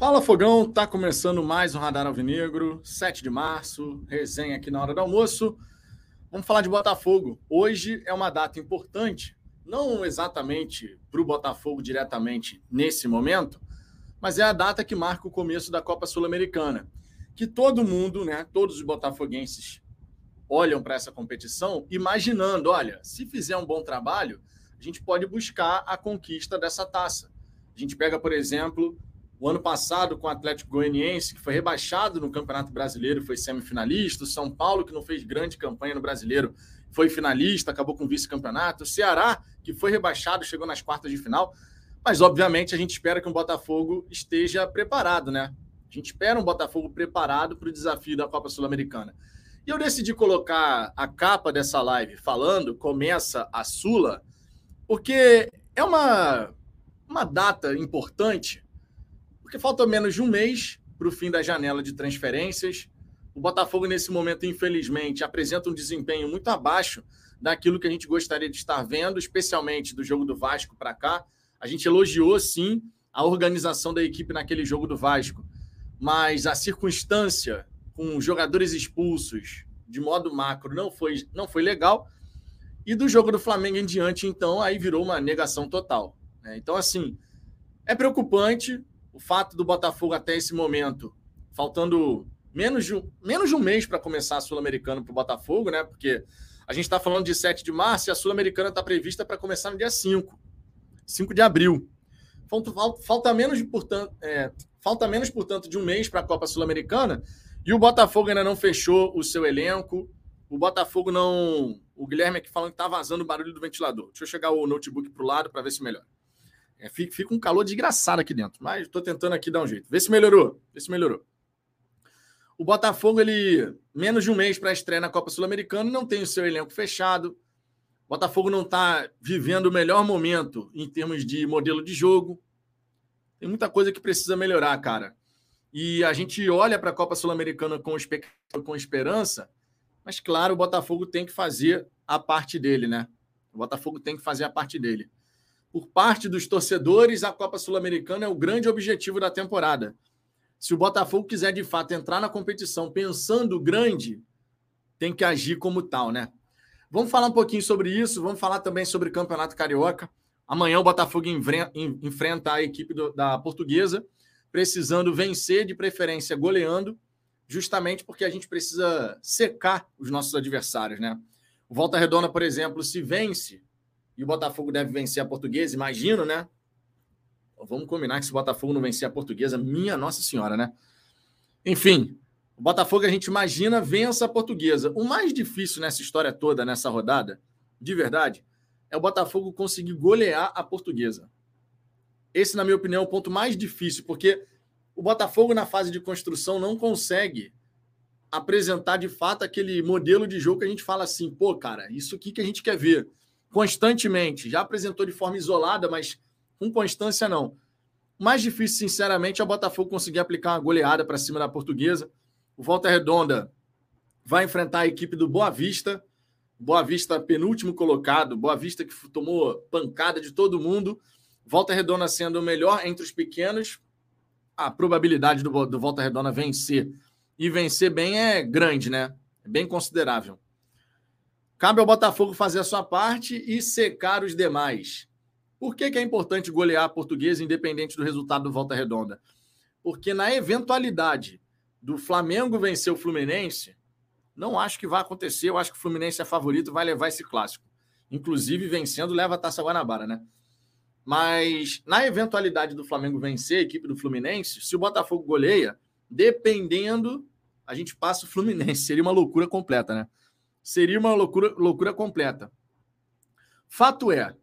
Fala Fogão, tá começando mais um Radar Alvinegro, 7 de março, resenha aqui na hora do almoço. Vamos falar de Botafogo. Hoje é uma data importante, não exatamente para o Botafogo diretamente nesse momento, mas é a data que marca o começo da Copa Sul-Americana. Que todo mundo, né, todos os botafoguenses olham para essa competição imaginando, olha, se fizer um bom trabalho, a gente pode buscar a conquista dessa taça. A gente pega, por exemplo, o ano passado com o Atlético Goianiense, que foi rebaixado no Campeonato Brasileiro, foi semifinalista. O São Paulo, que não fez grande campanha no Brasileiro, foi finalista, acabou com vice-campeonato. O Ceará, que foi rebaixado, chegou nas quartas de final. Mas, obviamente, a gente espera que o Botafogo esteja preparado, né? A gente espera um Botafogo preparado para o desafio da Copa Sul-Americana. E eu decidi colocar a capa dessa live falando, começa a Sula, porque é uma, uma data importante porque falta menos de um mês para o fim da janela de transferências. O Botafogo, nesse momento, infelizmente, apresenta um desempenho muito abaixo daquilo que a gente gostaria de estar vendo, especialmente do jogo do Vasco para cá. A gente elogiou, sim, a organização da equipe naquele jogo do Vasco, mas a circunstância com jogadores expulsos de modo macro não foi, não foi legal. E do jogo do Flamengo em diante, então, aí virou uma negação total. Né? Então, assim, é preocupante o fato do Botafogo até esse momento, faltando menos de um, menos de um mês para começar a Sul-Americana para o Botafogo, né? Porque a gente está falando de 7 de março e a Sul-Americana está prevista para começar no dia 5, 5 de abril. Falta, falta, menos, portanto, é, falta menos, portanto, de um mês para a Copa Sul-Americana e o Botafogo ainda não fechou o seu elenco. O Botafogo não. O Guilherme aqui falando que está vazando o barulho do ventilador. Deixa eu chegar o notebook para o lado para ver se melhora. É, fica, um calor desgraçado aqui dentro, mas estou tentando aqui dar um jeito. Vê se melhorou. Vê se melhorou. O Botafogo, ele menos de um mês para a estreia na Copa Sul-Americana, não tem o seu elenco fechado. O Botafogo não está vivendo o melhor momento em termos de modelo de jogo. Tem muita coisa que precisa melhorar, cara. E a gente olha para a Copa Sul-Americana com, com esperança, mas claro, o Botafogo tem que fazer a parte dele, né? O Botafogo tem que fazer a parte dele por parte dos torcedores, a Copa Sul-Americana é o grande objetivo da temporada. Se o Botafogo quiser de fato entrar na competição pensando grande, tem que agir como tal, né? Vamos falar um pouquinho sobre isso, vamos falar também sobre o Campeonato Carioca. Amanhã o Botafogo enfrenta a equipe do, da Portuguesa, precisando vencer, de preferência goleando, justamente porque a gente precisa secar os nossos adversários, né? O Volta Redonda, por exemplo, se vence, e o Botafogo deve vencer a portuguesa, imagino, né? Vamos combinar que se o Botafogo não vencer a portuguesa, minha Nossa Senhora, né? Enfim, o Botafogo a gente imagina vença a portuguesa. O mais difícil nessa história toda, nessa rodada, de verdade, é o Botafogo conseguir golear a portuguesa. Esse, na minha opinião, é o ponto mais difícil, porque o Botafogo, na fase de construção, não consegue apresentar de fato aquele modelo de jogo que a gente fala assim, pô, cara, isso aqui que a gente quer ver constantemente. Já apresentou de forma isolada, mas com constância não. Mais difícil, sinceramente, é o Botafogo conseguir aplicar uma goleada para cima da portuguesa. O Volta Redonda vai enfrentar a equipe do Boa Vista. Boa Vista, penúltimo colocado. Boa Vista que tomou pancada de todo mundo. Volta Redonda sendo o melhor entre os pequenos. A probabilidade do, do Volta Redonda vencer e vencer bem é grande, né? É bem considerável. Cabe ao Botafogo fazer a sua parte e secar os demais. Por que, que é importante golear a portuguesa, independente do resultado do Volta Redonda? Porque na eventualidade do Flamengo vencer o Fluminense, não acho que vai acontecer. Eu acho que o Fluminense é favorito, vai levar esse clássico. Inclusive, vencendo, leva a taça Guanabara, né? Mas na eventualidade do Flamengo vencer a equipe do Fluminense, se o Botafogo goleia, dependendo, a gente passa o Fluminense. Seria uma loucura completa, né? Seria uma loucura, loucura completa. Fato é,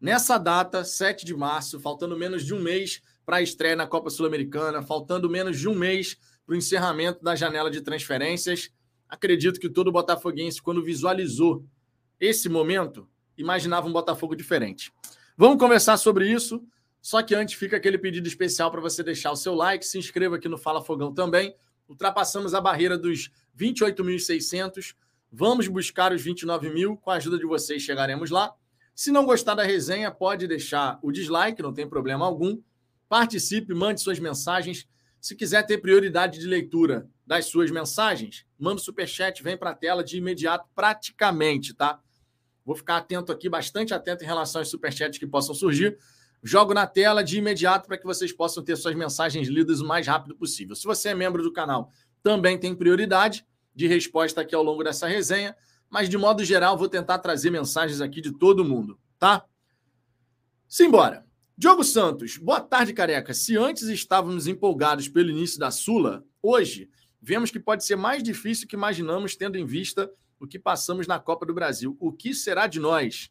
nessa data, 7 de março, faltando menos de um mês para a estreia na Copa Sul-Americana, faltando menos de um mês para o encerramento da janela de transferências, acredito que todo botafoguense, quando visualizou esse momento, imaginava um Botafogo diferente. Vamos conversar sobre isso, só que antes fica aquele pedido especial para você deixar o seu like, se inscreva aqui no Fala Fogão também. Ultrapassamos a barreira dos 28.600 Vamos buscar os 29 mil. Com a ajuda de vocês, chegaremos lá. Se não gostar da resenha, pode deixar o dislike, não tem problema algum. Participe, mande suas mensagens. Se quiser ter prioridade de leitura das suas mensagens, manda o superchat, vem para a tela de imediato, praticamente, tá? Vou ficar atento aqui, bastante atento em relação aos superchats que possam surgir. Jogo na tela de imediato para que vocês possam ter suas mensagens lidas o mais rápido possível. Se você é membro do canal, também tem prioridade de resposta aqui ao longo dessa resenha, mas de modo geral vou tentar trazer mensagens aqui de todo mundo, tá? Simbora. Diogo Santos, boa tarde, careca. Se antes estávamos empolgados pelo início da Sula, hoje vemos que pode ser mais difícil que imaginamos, tendo em vista o que passamos na Copa do Brasil. O que será de nós?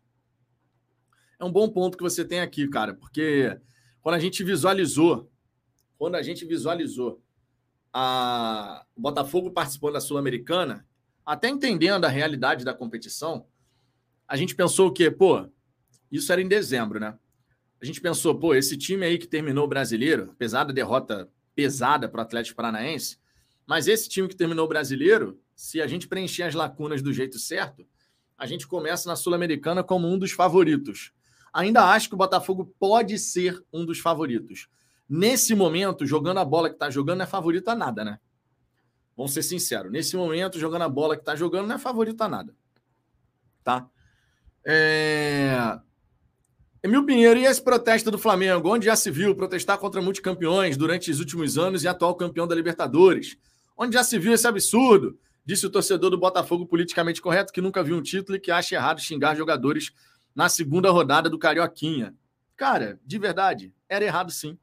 É um bom ponto que você tem aqui, cara, porque quando a gente visualizou, quando a gente visualizou a o Botafogo participando da Sul-Americana, até entendendo a realidade da competição, a gente pensou o quê? Pô, isso era em dezembro, né? A gente pensou, pô, esse time aí que terminou o brasileiro, apesar da derrota pesada para o Atlético Paranaense, mas esse time que terminou o brasileiro, se a gente preencher as lacunas do jeito certo, a gente começa na Sul-Americana como um dos favoritos. Ainda acho que o Botafogo pode ser um dos favoritos. Nesse momento, jogando a bola que está jogando, não é favorito a nada, né? Vamos ser sinceros. Nesse momento, jogando a bola que está jogando, não é favorito a nada. Tá? É... Emil Pinheiro, e esse protesto do Flamengo? Onde já se viu protestar contra multicampeões durante os últimos anos e atual campeão da Libertadores? Onde já se viu esse absurdo? Disse o torcedor do Botafogo politicamente correto que nunca viu um título e que acha errado xingar jogadores na segunda rodada do Carioquinha. Cara, de verdade, era errado sim.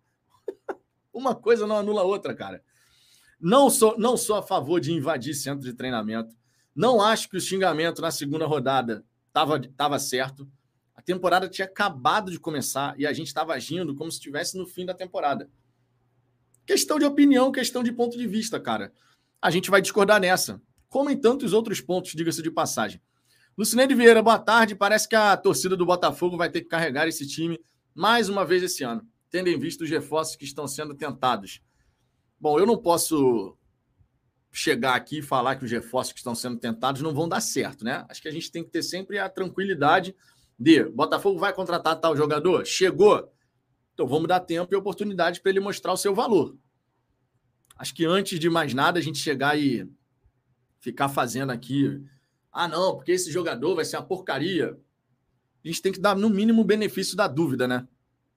Uma coisa não anula a outra, cara. Não sou, não sou a favor de invadir centro de treinamento. Não acho que o xingamento na segunda rodada estava tava certo. A temporada tinha acabado de começar e a gente estava agindo como se estivesse no fim da temporada. Questão de opinião, questão de ponto de vista, cara. A gente vai discordar nessa. Como em tantos outros pontos, diga-se de passagem. Lucineide Vieira, boa tarde. Parece que a torcida do Botafogo vai ter que carregar esse time mais uma vez esse ano, tendo em vista os reforços que estão sendo tentados. Bom, eu não posso chegar aqui e falar que os reforços que estão sendo tentados não vão dar certo, né? Acho que a gente tem que ter sempre a tranquilidade de Botafogo vai contratar tal jogador? Chegou. Então vamos dar tempo e oportunidade para ele mostrar o seu valor. Acho que antes de mais nada a gente chegar e ficar fazendo aqui, ah não, porque esse jogador vai ser uma porcaria. A gente tem que dar no mínimo o benefício da dúvida, né?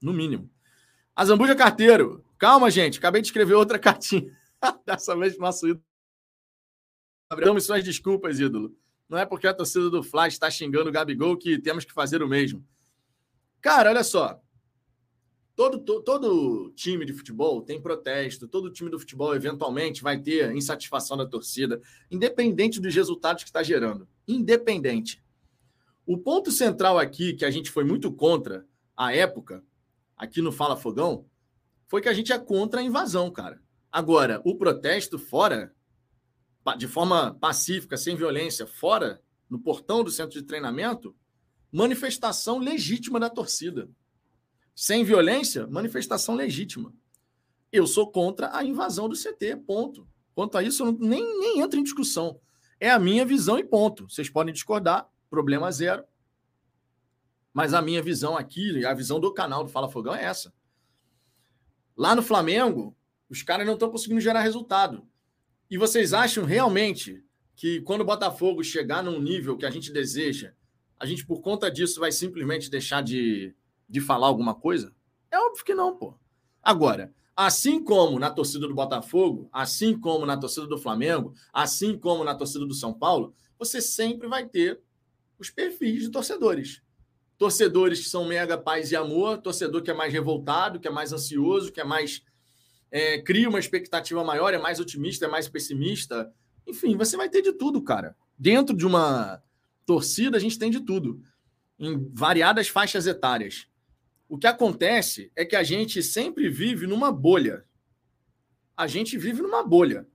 No mínimo. Azambuja Carteiro. Calma, gente. Acabei de escrever outra cartinha. Dessa vez nosso ídolo. Damos suas desculpas, ídolo. Não é porque a torcida do Fly está xingando o Gabigol que temos que fazer o mesmo. Cara, olha só. Todo, todo, todo, time de futebol tem protesto, todo time do futebol eventualmente vai ter insatisfação da torcida, independente dos resultados que está gerando. Independente. O ponto central aqui, que a gente foi muito contra a época, aqui no Fala Fogão, foi que a gente é contra a invasão, cara. Agora, o protesto fora, de forma pacífica, sem violência, fora, no portão do centro de treinamento, manifestação legítima da torcida. Sem violência, manifestação legítima. Eu sou contra a invasão do CT, ponto. Quanto a isso, eu nem, nem entro em discussão. É a minha visão e ponto. Vocês podem discordar, problema zero. Mas a minha visão aqui, a visão do canal do Fala Fogão é essa. Lá no Flamengo, os caras não estão conseguindo gerar resultado. E vocês acham realmente que quando o Botafogo chegar num nível que a gente deseja, a gente, por conta disso, vai simplesmente deixar de, de falar alguma coisa? É óbvio que não, pô. Agora, assim como na torcida do Botafogo, assim como na torcida do Flamengo, assim como na torcida do São Paulo, você sempre vai ter os perfis de torcedores torcedores que são mega paz e amor, torcedor que é mais revoltado, que é mais ansioso, que é mais. É, cria uma expectativa maior, é mais otimista, é mais pessimista. Enfim, você vai ter de tudo, cara. Dentro de uma torcida, a gente tem de tudo, em variadas faixas etárias. O que acontece é que a gente sempre vive numa bolha. A gente vive numa bolha.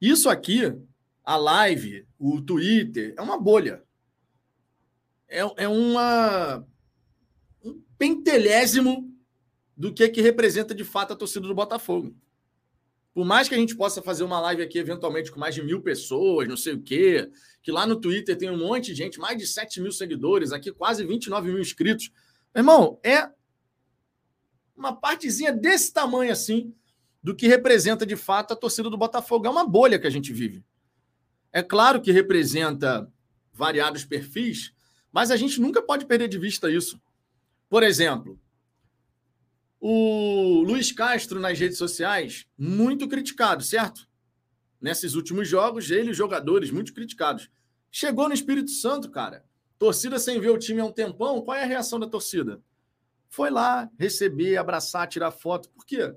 Isso aqui, a live, o Twitter, é uma bolha é, é uma, um pentelésimo do que, que representa de fato a torcida do Botafogo. Por mais que a gente possa fazer uma live aqui, eventualmente, com mais de mil pessoas, não sei o quê, que lá no Twitter tem um monte de gente, mais de 7 mil seguidores, aqui quase 29 mil inscritos. Irmão, é. uma partezinha desse tamanho assim do que representa de fato a torcida do Botafogo. É uma bolha que a gente vive. É claro que representa variados perfis, mas a gente nunca pode perder de vista isso. Por exemplo, o Luiz Castro nas redes sociais, muito criticado, certo? Nesses últimos jogos, ele e os jogadores, muito criticados. Chegou no Espírito Santo, cara. Torcida sem ver o time há um tempão, qual é a reação da torcida? Foi lá receber, abraçar, tirar foto. Por quê?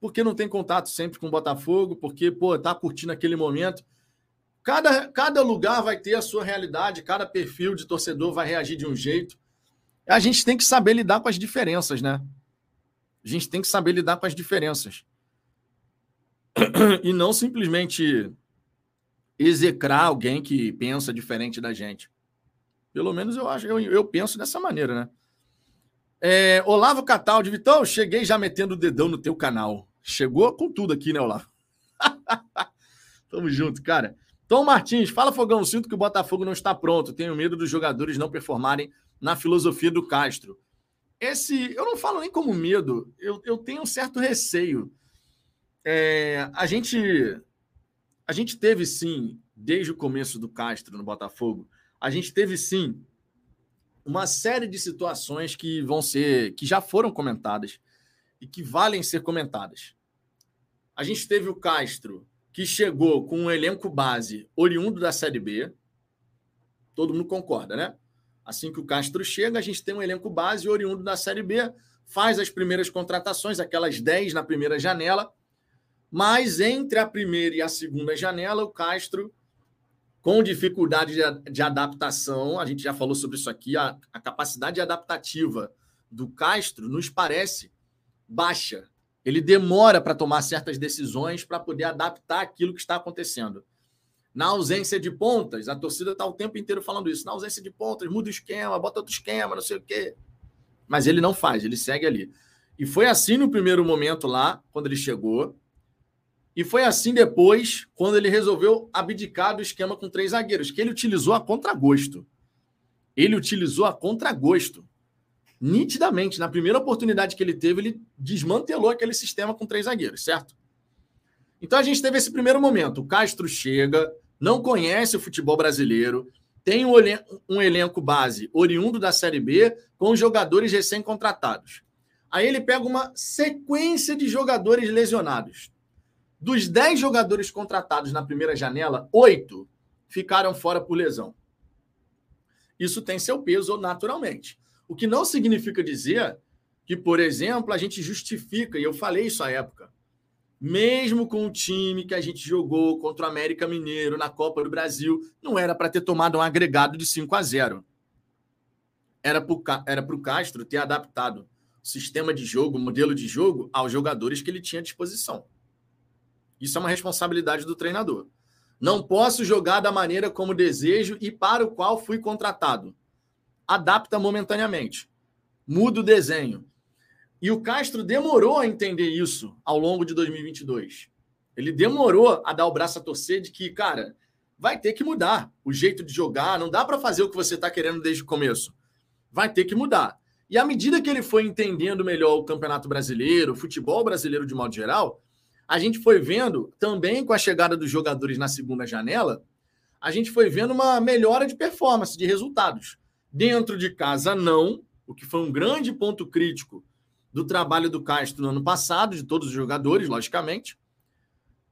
Porque não tem contato sempre com o Botafogo, porque, pô, tá curtindo aquele momento. Cada, cada lugar vai ter a sua realidade, cada perfil de torcedor vai reagir de um jeito. A gente tem que saber lidar com as diferenças, né? A gente tem que saber lidar com as diferenças. E não simplesmente execrar alguém que pensa diferente da gente. Pelo menos eu acho, eu, eu penso dessa maneira, né? É, Olavo Cataldi, Vitão, cheguei já metendo o dedão no teu canal. Chegou com tudo aqui, né, Olavo? Tamo junto, cara. Tom Martins, fala Fogão, sinto que o Botafogo não está pronto. Tenho medo dos jogadores não performarem na filosofia do Castro. Esse, eu não falo nem como medo, eu, eu tenho um certo receio. É, a gente a gente teve sim, desde o começo do Castro no Botafogo, a gente teve sim uma série de situações que vão ser, que já foram comentadas e que valem ser comentadas. A gente teve o Castro que chegou com um elenco base oriundo da Série B. Todo mundo concorda, né? Assim que o Castro chega, a gente tem um elenco base oriundo da Série B, faz as primeiras contratações, aquelas 10 na primeira janela, mas entre a primeira e a segunda janela, o Castro, com dificuldade de, adaptação, a gente já falou sobre isso aqui, a, a capacidade adaptativa do Castro nos parece baixa ele demora para tomar certas decisões para poder adaptar aquilo que está acontecendo. Na ausência de pontas, a torcida está o tempo inteiro falando isso. Na ausência de pontas, muda o esquema, bota outro esquema, não sei o quê. Mas ele não faz, ele segue ali. E foi assim no primeiro momento lá, quando ele chegou. E foi assim depois, quando ele resolveu abdicar do esquema com três zagueiros, que ele utilizou a contragosto. Ele utilizou a contragosto nitidamente, na primeira oportunidade que ele teve, ele desmantelou aquele sistema com três zagueiros, certo? Então a gente teve esse primeiro momento. O Castro chega, não conhece o futebol brasileiro, tem um, um elenco base oriundo da Série B com jogadores recém-contratados. Aí ele pega uma sequência de jogadores lesionados. Dos 10 jogadores contratados na primeira janela, oito ficaram fora por lesão. Isso tem seu peso naturalmente. O que não significa dizer que, por exemplo, a gente justifica, e eu falei isso à época, mesmo com o time que a gente jogou contra o América Mineiro na Copa do Brasil, não era para ter tomado um agregado de 5 a 0. Era para o Castro ter adaptado o sistema de jogo, o modelo de jogo, aos jogadores que ele tinha à disposição. Isso é uma responsabilidade do treinador. Não posso jogar da maneira como desejo e para o qual fui contratado adapta momentaneamente, muda o desenho. E o Castro demorou a entender isso ao longo de 2022. Ele demorou a dar o braço a torcer de que, cara, vai ter que mudar o jeito de jogar, não dá para fazer o que você está querendo desde o começo. Vai ter que mudar. E à medida que ele foi entendendo melhor o Campeonato Brasileiro, o futebol brasileiro de modo geral, a gente foi vendo, também com a chegada dos jogadores na segunda janela, a gente foi vendo uma melhora de performance, de resultados. Dentro de casa, não, o que foi um grande ponto crítico do trabalho do Castro no ano passado, de todos os jogadores, logicamente.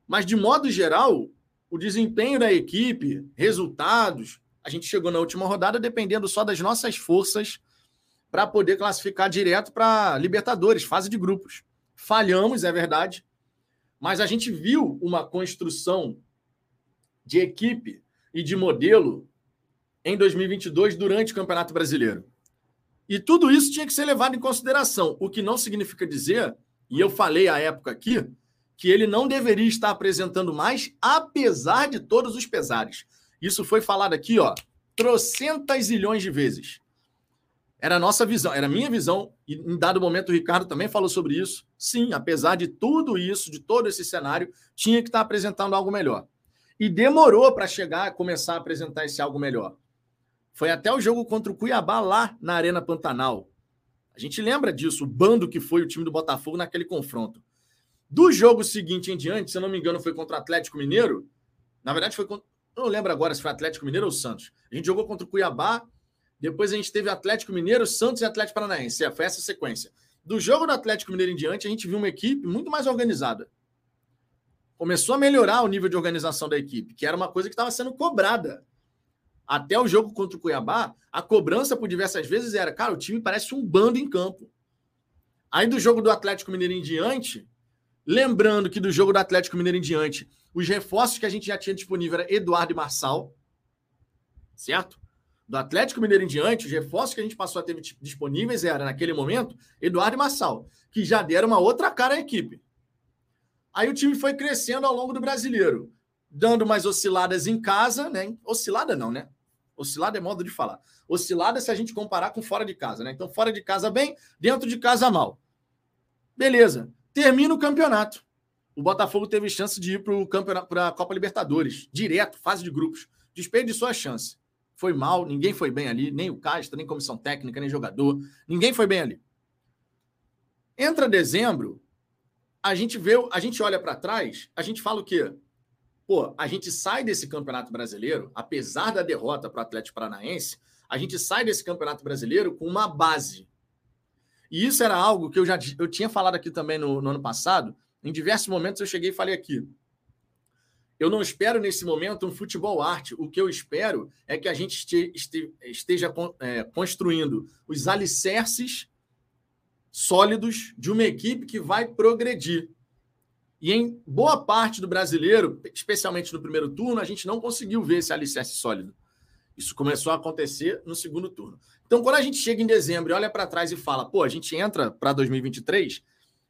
Mas, de modo geral, o desempenho da equipe, resultados, a gente chegou na última rodada dependendo só das nossas forças para poder classificar direto para Libertadores, fase de grupos. Falhamos, é verdade, mas a gente viu uma construção de equipe e de modelo em 2022 durante o Campeonato Brasileiro. E tudo isso tinha que ser levado em consideração, o que não significa dizer, e eu falei à época aqui, que ele não deveria estar apresentando mais, apesar de todos os pesares. Isso foi falado aqui, ó, trocentas zilhões de vezes. Era a nossa visão, era a minha visão, e em dado momento o Ricardo também falou sobre isso. Sim, apesar de tudo isso, de todo esse cenário, tinha que estar apresentando algo melhor. E demorou para chegar começar a apresentar esse algo melhor. Foi até o jogo contra o Cuiabá lá na Arena Pantanal. A gente lembra disso, o bando que foi o time do Botafogo naquele confronto. Do jogo seguinte em diante, se eu não me engano, foi contra o Atlético Mineiro. Na verdade, foi contra. Eu não lembro agora se foi Atlético Mineiro ou Santos. A gente jogou contra o Cuiabá, depois a gente teve Atlético Mineiro, Santos e Atlético Paranaense. É, foi essa sequência. Do jogo do Atlético Mineiro em diante, a gente viu uma equipe muito mais organizada. Começou a melhorar o nível de organização da equipe, que era uma coisa que estava sendo cobrada. Até o jogo contra o Cuiabá, a cobrança por diversas vezes era, cara, o time parece um bando em campo. Aí do jogo do Atlético Mineiro em diante, lembrando que do jogo do Atlético Mineiro em diante, os reforços que a gente já tinha disponível era Eduardo e Marçal, certo? Do Atlético Mineiro em diante, os reforços que a gente passou a ter disponíveis era, naquele momento, Eduardo e Marçal, que já deram uma outra cara à equipe. Aí o time foi crescendo ao longo do brasileiro, dando mais osciladas em casa, né? Oscilada não, né? Oscilada é modo de falar. Oscilada se a gente comparar com fora de casa, né? Então, fora de casa bem, dentro de casa mal. Beleza. Termina o campeonato o Botafogo teve chance de ir para a Copa Libertadores, direto, fase de grupos. Desperdiçou a chance. Foi mal, ninguém foi bem ali, nem o Castro, nem comissão técnica, nem jogador, ninguém foi bem ali. Entra dezembro, a gente vê, a gente olha para trás, a gente fala o quê? Pô, a gente sai desse Campeonato Brasileiro, apesar da derrota para o Atlético Paranaense, a gente sai desse Campeonato Brasileiro com uma base. E isso era algo que eu já eu tinha falado aqui também no, no ano passado, em diversos momentos eu cheguei e falei aqui. Eu não espero nesse momento um futebol arte. O que eu espero é que a gente esteja é, construindo os alicerces sólidos de uma equipe que vai progredir. E em boa parte do brasileiro, especialmente no primeiro turno, a gente não conseguiu ver esse alicerce sólido. Isso começou a acontecer no segundo turno. Então, quando a gente chega em dezembro e olha para trás e fala, pô, a gente entra para 2023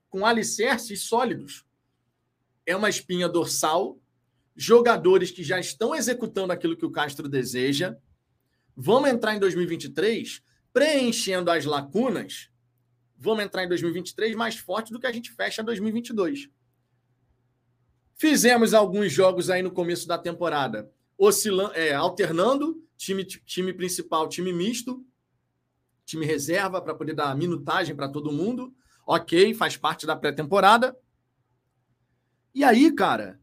com alicerces sólidos. É uma espinha dorsal, jogadores que já estão executando aquilo que o Castro deseja. Vamos entrar em 2023 preenchendo as lacunas. Vamos entrar em 2023 mais forte do que a gente fecha 2022. Fizemos alguns jogos aí no começo da temporada, oscilando, é, alternando time, time principal, time misto, time reserva para poder dar minutagem para todo mundo. Ok, faz parte da pré-temporada. E aí, cara,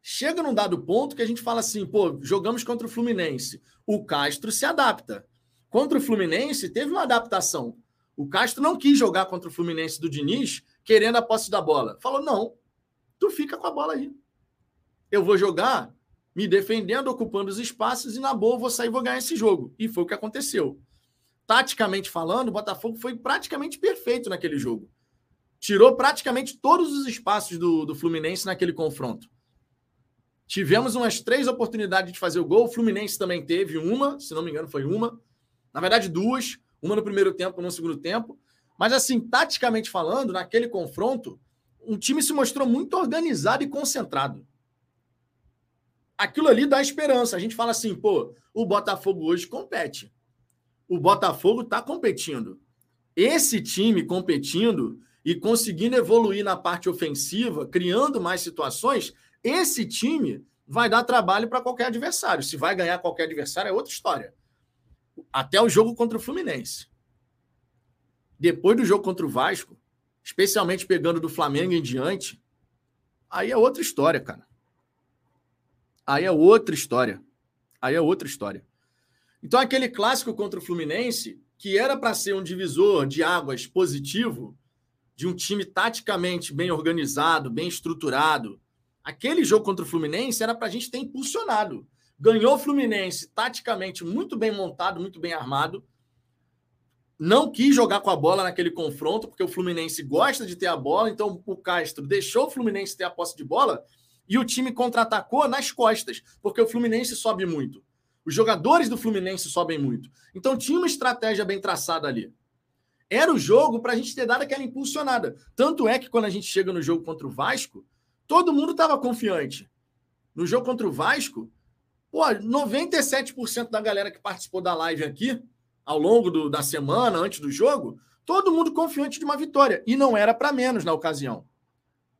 chega num dado ponto que a gente fala assim, pô, jogamos contra o Fluminense. O Castro se adapta. Contra o Fluminense, teve uma adaptação. O Castro não quis jogar contra o Fluminense do Diniz querendo a posse da bola. Falou, não, tu fica com a bola aí. Eu vou jogar me defendendo, ocupando os espaços e na boa vou sair e vou ganhar esse jogo. E foi o que aconteceu. Taticamente falando, o Botafogo foi praticamente perfeito naquele jogo tirou praticamente todos os espaços do, do Fluminense naquele confronto. Tivemos umas três oportunidades de fazer o gol. O Fluminense também teve uma, se não me engano, foi uma. Na verdade, duas. Uma no primeiro tempo, uma no segundo tempo. Mas, assim, taticamente falando, naquele confronto, um time se mostrou muito organizado e concentrado. Aquilo ali dá esperança. A gente fala assim, pô, o Botafogo hoje compete. O Botafogo está competindo. Esse time competindo e conseguindo evoluir na parte ofensiva, criando mais situações, esse time vai dar trabalho para qualquer adversário. Se vai ganhar qualquer adversário é outra história. Até o jogo contra o Fluminense. Depois do jogo contra o Vasco, especialmente pegando do Flamengo em diante, aí é outra história, cara. Aí é outra história. Aí é outra história. Então, aquele clássico contra o Fluminense, que era para ser um divisor de águas positivo, de um time taticamente bem organizado, bem estruturado. Aquele jogo contra o Fluminense era para a gente ter impulsionado. Ganhou o Fluminense taticamente muito bem montado, muito bem armado. Não quis jogar com a bola naquele confronto, porque o Fluminense gosta de ter a bola. Então o Castro deixou o Fluminense ter a posse de bola e o time contra-atacou nas costas, porque o Fluminense sobe muito. Os jogadores do Fluminense sobem muito. Então tinha uma estratégia bem traçada ali. Era o jogo para a gente ter dado aquela impulsionada. Tanto é que quando a gente chega no jogo contra o Vasco, todo mundo estava confiante. No jogo contra o Vasco, pô, 97% da galera que participou da live aqui, ao longo do, da semana, antes do jogo, todo mundo confiante de uma vitória. E não era para menos na ocasião.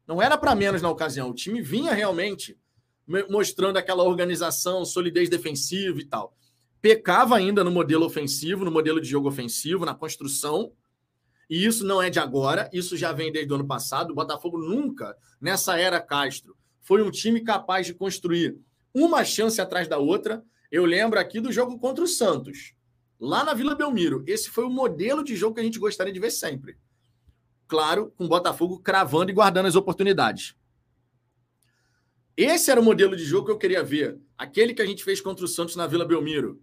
Não era para menos na ocasião. O time vinha realmente mostrando aquela organização, solidez defensiva e tal. Pecava ainda no modelo ofensivo, no modelo de jogo ofensivo, na construção, E isso não é de agora, isso já vem desde o ano passado. O Botafogo nunca, nessa era Castro, foi um time capaz de construir uma chance atrás da outra. Eu lembro aqui do jogo contra o Santos, lá na Vila Belmiro. Esse foi o modelo de jogo que a gente gostaria de ver sempre. Claro, com o Botafogo cravando e guardando as oportunidades. Esse era o modelo de jogo que eu queria ver. Aquele que a gente fez contra o Santos na Vila Belmiro.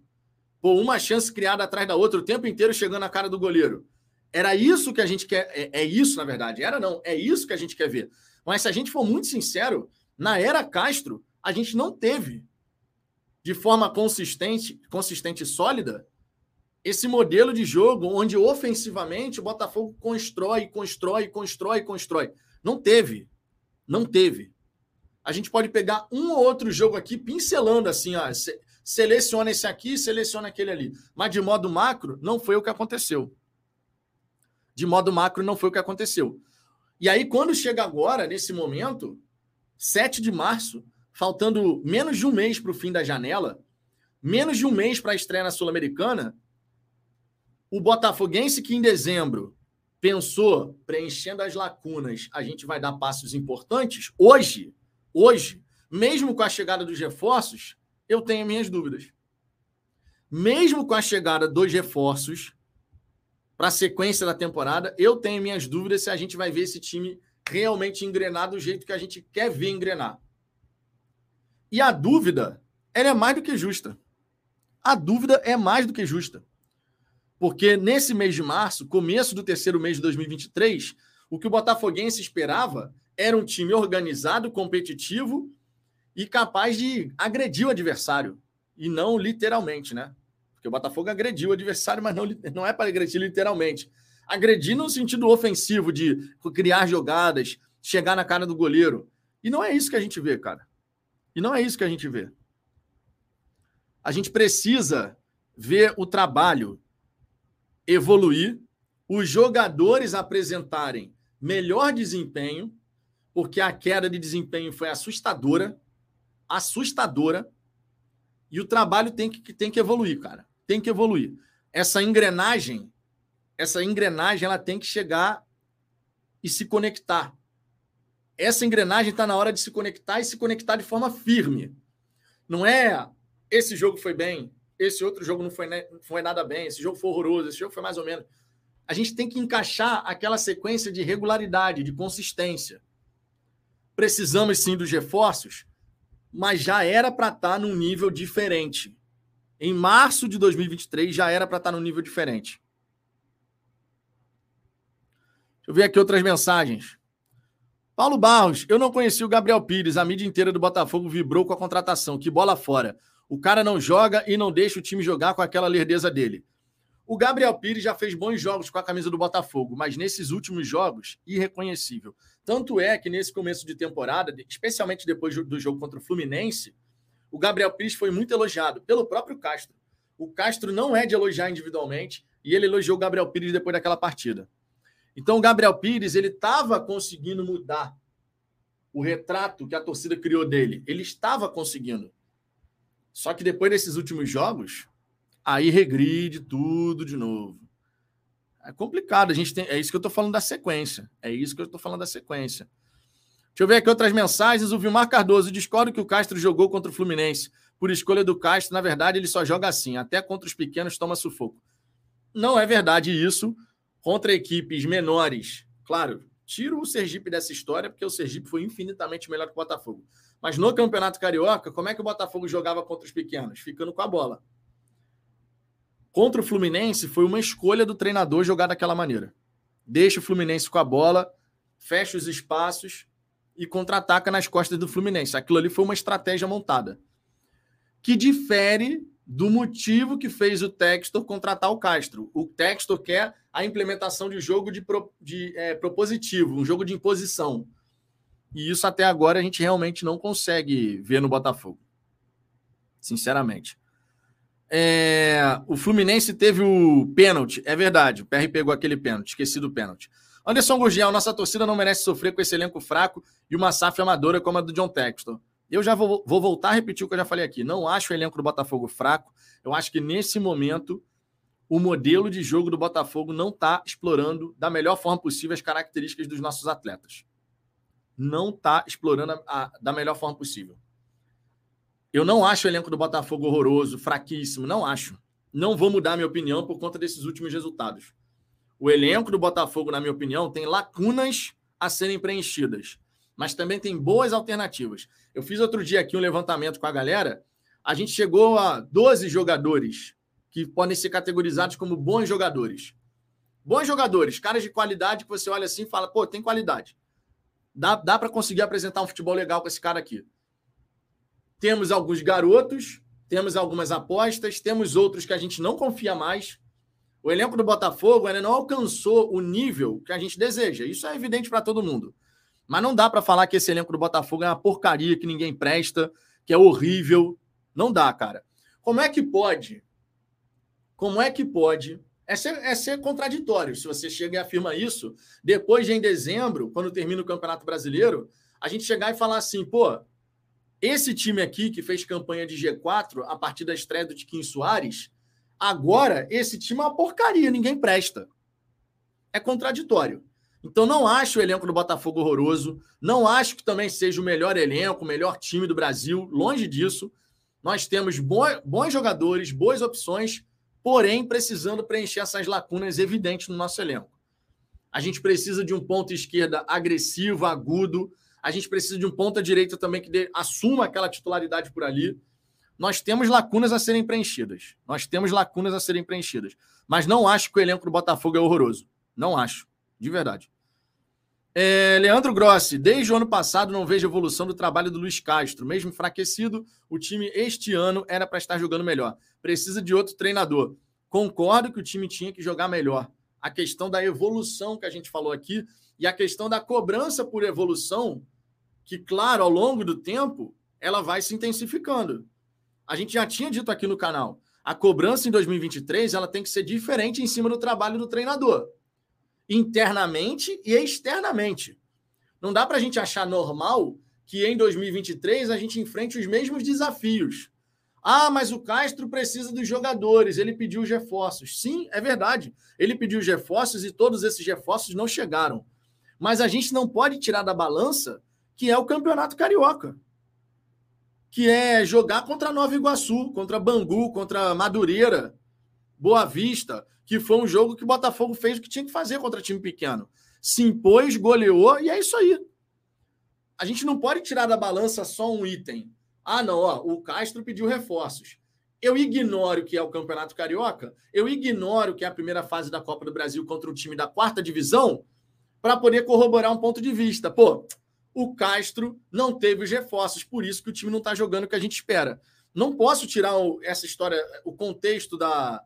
Pô, uma chance criada atrás da outra o tempo inteiro chegando na cara do goleiro. Era isso que a gente quer. É, é, isso, na verdade. Era não. É isso que a gente quer ver. Mas se a gente for muito sincero, na era Castro, a gente não teve de forma consistente, consistente e sólida esse modelo de jogo onde ofensivamente o Botafogo constrói, constrói, constrói, constrói. Não teve. Não teve. A gente pode pegar um ou outro jogo aqui pincelando assim, ó, seleciona esse aqui, seleciona aquele ali. Mas de modo macro, não foi o que aconteceu. De modo macro, não foi o que aconteceu. E aí, quando chega agora, nesse momento, 7 de março, faltando menos de um mês para o fim da janela, menos de um mês para a estreia na Sul-Americana, o Botafoguense que em dezembro pensou, preenchendo as lacunas, a gente vai dar passos importantes, hoje, hoje, mesmo com a chegada dos reforços, eu tenho minhas dúvidas. Mesmo com a chegada dos reforços para a sequência da temporada, eu tenho minhas dúvidas se a gente vai ver esse time realmente engrenar do jeito que a gente quer ver engrenar. E a dúvida, ela é mais do que justa. A dúvida é mais do que justa. Porque nesse mês de março, começo do terceiro mês de 2023, o que o Botafoguense esperava era um time organizado, competitivo e capaz de agredir o adversário. E não literalmente, né? Porque o Botafogo agrediu o adversário, mas não, não é para agredir literalmente. Agredir no sentido ofensivo, de criar jogadas, chegar na cara do goleiro. E não é isso que a gente vê, cara. E não é isso que a gente vê. A gente precisa ver o trabalho evoluir, os jogadores apresentarem melhor desempenho, porque a queda de desempenho foi assustadora assustadora. E o trabalho tem que, tem que evoluir, cara. Tem que evoluir. Essa engrenagem, essa engrenagem, ela tem que chegar e se conectar. Essa engrenagem está na hora de se conectar e se conectar de forma firme. Não é esse jogo foi bem, esse outro jogo não foi, foi nada bem, esse jogo foi horroroso, esse jogo foi mais ou menos. A gente tem que encaixar aquela sequência de regularidade, de consistência. Precisamos sim dos reforços, mas já era para estar tá num nível diferente. Em março de 2023 já era para estar tá num nível diferente. Deixa eu ver aqui outras mensagens. Paulo Barros, eu não conheci o Gabriel Pires. A mídia inteira do Botafogo vibrou com a contratação. Que bola fora. O cara não joga e não deixa o time jogar com aquela lerdeza dele. O Gabriel Pires já fez bons jogos com a camisa do Botafogo, mas nesses últimos jogos, irreconhecível. Tanto é que nesse começo de temporada, especialmente depois do jogo contra o Fluminense, o Gabriel Pires foi muito elogiado pelo próprio Castro. O Castro não é de elogiar individualmente e ele elogiou o Gabriel Pires depois daquela partida. Então o Gabriel Pires ele estava conseguindo mudar o retrato que a torcida criou dele. Ele estava conseguindo. Só que depois desses últimos jogos, aí regride tudo de novo. É complicado. A gente tem, é isso que eu estou falando da sequência. É isso que eu estou falando da sequência. Deixa eu ver aqui outras mensagens. O Vilmar Cardoso discorda que o Castro jogou contra o Fluminense. Por escolha do Castro, na verdade, ele só joga assim. Até contra os pequenos toma sufoco. Não é verdade isso. Contra equipes menores, claro, tiro o Sergipe dessa história, porque o Sergipe foi infinitamente melhor que o Botafogo. Mas no Campeonato Carioca, como é que o Botafogo jogava contra os pequenos? Ficando com a bola. Contra o Fluminense, foi uma escolha do treinador jogar daquela maneira. Deixa o Fluminense com a bola, fecha os espaços e contra-ataca nas costas do Fluminense. Aquilo ali foi uma estratégia montada. Que difere do motivo que fez o Textor contratar o Castro. O Textor quer a implementação de jogo de, pro, de é, propositivo, um jogo de imposição. E isso até agora a gente realmente não consegue ver no Botafogo. Sinceramente. É, o Fluminense teve o pênalti, é verdade. O PR pegou aquele pênalti, esqueci do pênalti. Anderson Gurgel, nossa torcida não merece sofrer com esse elenco fraco e uma SAF amadora como a do John Texton. Eu já vou, vou, voltar a repetir o que eu já falei aqui. Não acho o elenco do Botafogo fraco. Eu acho que nesse momento o modelo de jogo do Botafogo não está explorando da melhor forma possível as características dos nossos atletas. Não está explorando a, a, da melhor forma possível. Eu não acho o elenco do Botafogo horroroso, fraquíssimo, não acho. Não vou mudar minha opinião por conta desses últimos resultados. O elenco do Botafogo, na minha opinião, tem lacunas a serem preenchidas, mas também tem boas alternativas. Eu fiz outro dia aqui um levantamento com a galera. A gente chegou a 12 jogadores que podem ser categorizados como bons jogadores. Bons jogadores, caras de qualidade que você olha assim e fala, pô, tem qualidade. Dá, dá para conseguir apresentar um futebol legal com esse cara aqui. Temos alguns garotos, temos algumas apostas, temos outros que a gente não confia mais. O elenco do Botafogo ainda não alcançou o nível que a gente deseja. Isso é evidente para todo mundo. Mas não dá para falar que esse elenco do Botafogo é uma porcaria, que ninguém presta, que é horrível. Não dá, cara. Como é que pode como é que pode? É ser, é ser contraditório se você chega e afirma isso, depois de em dezembro, quando termina o Campeonato Brasileiro, a gente chegar e falar assim, pô, esse time aqui que fez campanha de G4 a partir da estreia do Tiquinho Soares, agora esse time é uma porcaria, ninguém presta. É contraditório. Então não acho o elenco do Botafogo horroroso, não acho que também seja o melhor elenco, o melhor time do Brasil, longe disso. Nós temos bons jogadores, boas opções, porém precisando preencher essas lacunas evidentes no nosso elenco. A gente precisa de um ponto esquerda agressivo, agudo. A gente precisa de um ponta direita também que dê, assuma aquela titularidade por ali. Nós temos lacunas a serem preenchidas. Nós temos lacunas a serem preenchidas. Mas não acho que o elenco do Botafogo é horroroso. Não acho. De verdade. É, Leandro Grossi, desde o ano passado não vejo evolução do trabalho do Luiz Castro. Mesmo enfraquecido, o time este ano era para estar jogando melhor precisa de outro treinador. Concordo que o time tinha que jogar melhor. A questão da evolução que a gente falou aqui e a questão da cobrança por evolução, que, claro, ao longo do tempo, ela vai se intensificando. A gente já tinha dito aqui no canal, a cobrança em 2023 ela tem que ser diferente em cima do trabalho do treinador, internamente e externamente. Não dá para a gente achar normal que em 2023 a gente enfrente os mesmos desafios. Ah, mas o Castro precisa dos jogadores, ele pediu os reforços. Sim, é verdade. Ele pediu os reforços e todos esses reforços não chegaram. Mas a gente não pode tirar da balança que é o Campeonato Carioca. Que é jogar contra Nova Iguaçu, contra Bangu, contra Madureira, Boa Vista, que foi um jogo que o Botafogo fez o que tinha que fazer contra time pequeno. Se impôs, goleou e é isso aí. A gente não pode tirar da balança só um item. Ah, não, ó, o Castro pediu reforços. Eu ignoro que é o Campeonato Carioca, eu ignoro que é a primeira fase da Copa do Brasil contra o time da quarta divisão, para poder corroborar um ponto de vista. Pô, o Castro não teve os reforços, por isso que o time não está jogando o que a gente espera. Não posso tirar essa história, o contexto da,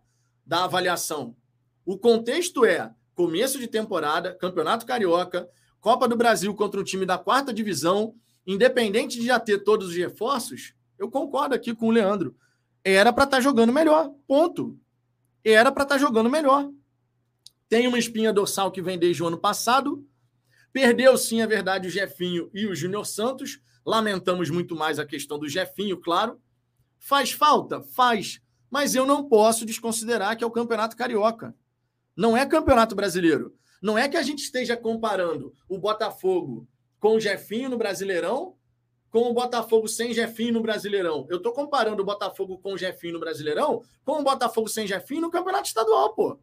da avaliação. O contexto é começo de temporada, Campeonato Carioca, Copa do Brasil contra um time da quarta divisão, independente de já ter todos os reforços, eu concordo aqui com o Leandro. Era para estar tá jogando melhor. Ponto. Era para estar tá jogando melhor. Tem uma espinha dorsal que vem desde o ano passado. Perdeu, sim, é verdade, o Jefinho e o Júnior Santos. Lamentamos muito mais a questão do Jefinho, claro. Faz falta? Faz. Mas eu não posso desconsiderar que é o Campeonato Carioca. Não é Campeonato Brasileiro. Não é que a gente esteja comparando o Botafogo com o Jefinho no Brasileirão, com o Botafogo sem Jefinho no Brasileirão. Eu estou comparando o Botafogo com o Jefinho no Brasileirão com o Botafogo sem Jefinho no Campeonato Estadual, pô.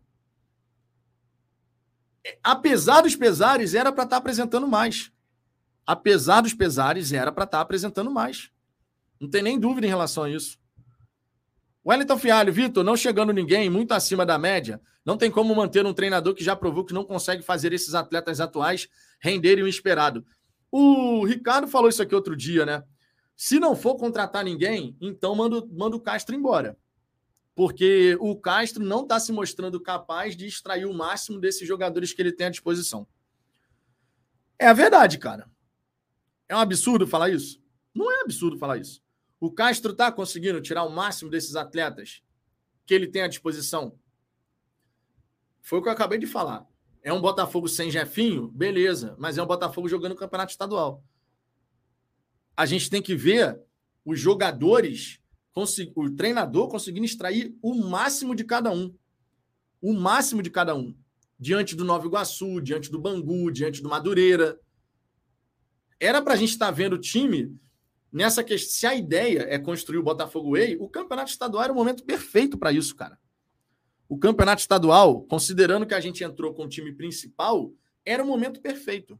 Apesar dos pesares, era para estar tá apresentando mais. Apesar dos pesares, era para estar tá apresentando mais. Não tem nem dúvida em relação a isso. Wellington Fialho, Vitor, não chegando ninguém, muito acima da média. Não tem como manter um treinador que já provou que não consegue fazer esses atletas atuais renderem o esperado. O Ricardo falou isso aqui outro dia, né? Se não for contratar ninguém, então manda, manda o Castro embora. Porque o Castro não está se mostrando capaz de extrair o máximo desses jogadores que ele tem à disposição. É a verdade, cara. É um absurdo falar isso? Não é absurdo falar isso. O Castro está conseguindo tirar o máximo desses atletas que ele tem à disposição? Foi o que eu acabei de falar. É um Botafogo sem Jefinho? Beleza, mas é um Botafogo jogando campeonato estadual. A gente tem que ver os jogadores, o treinador conseguindo extrair o máximo de cada um. o máximo de cada um. Diante do Nova Iguaçu, diante do Bangu, diante do Madureira. Era para a gente estar tá vendo o time nessa questão. Se a ideia é construir o Botafogo Way, o campeonato estadual era o momento perfeito para isso, cara. O campeonato estadual, considerando que a gente entrou com o time principal, era o momento perfeito.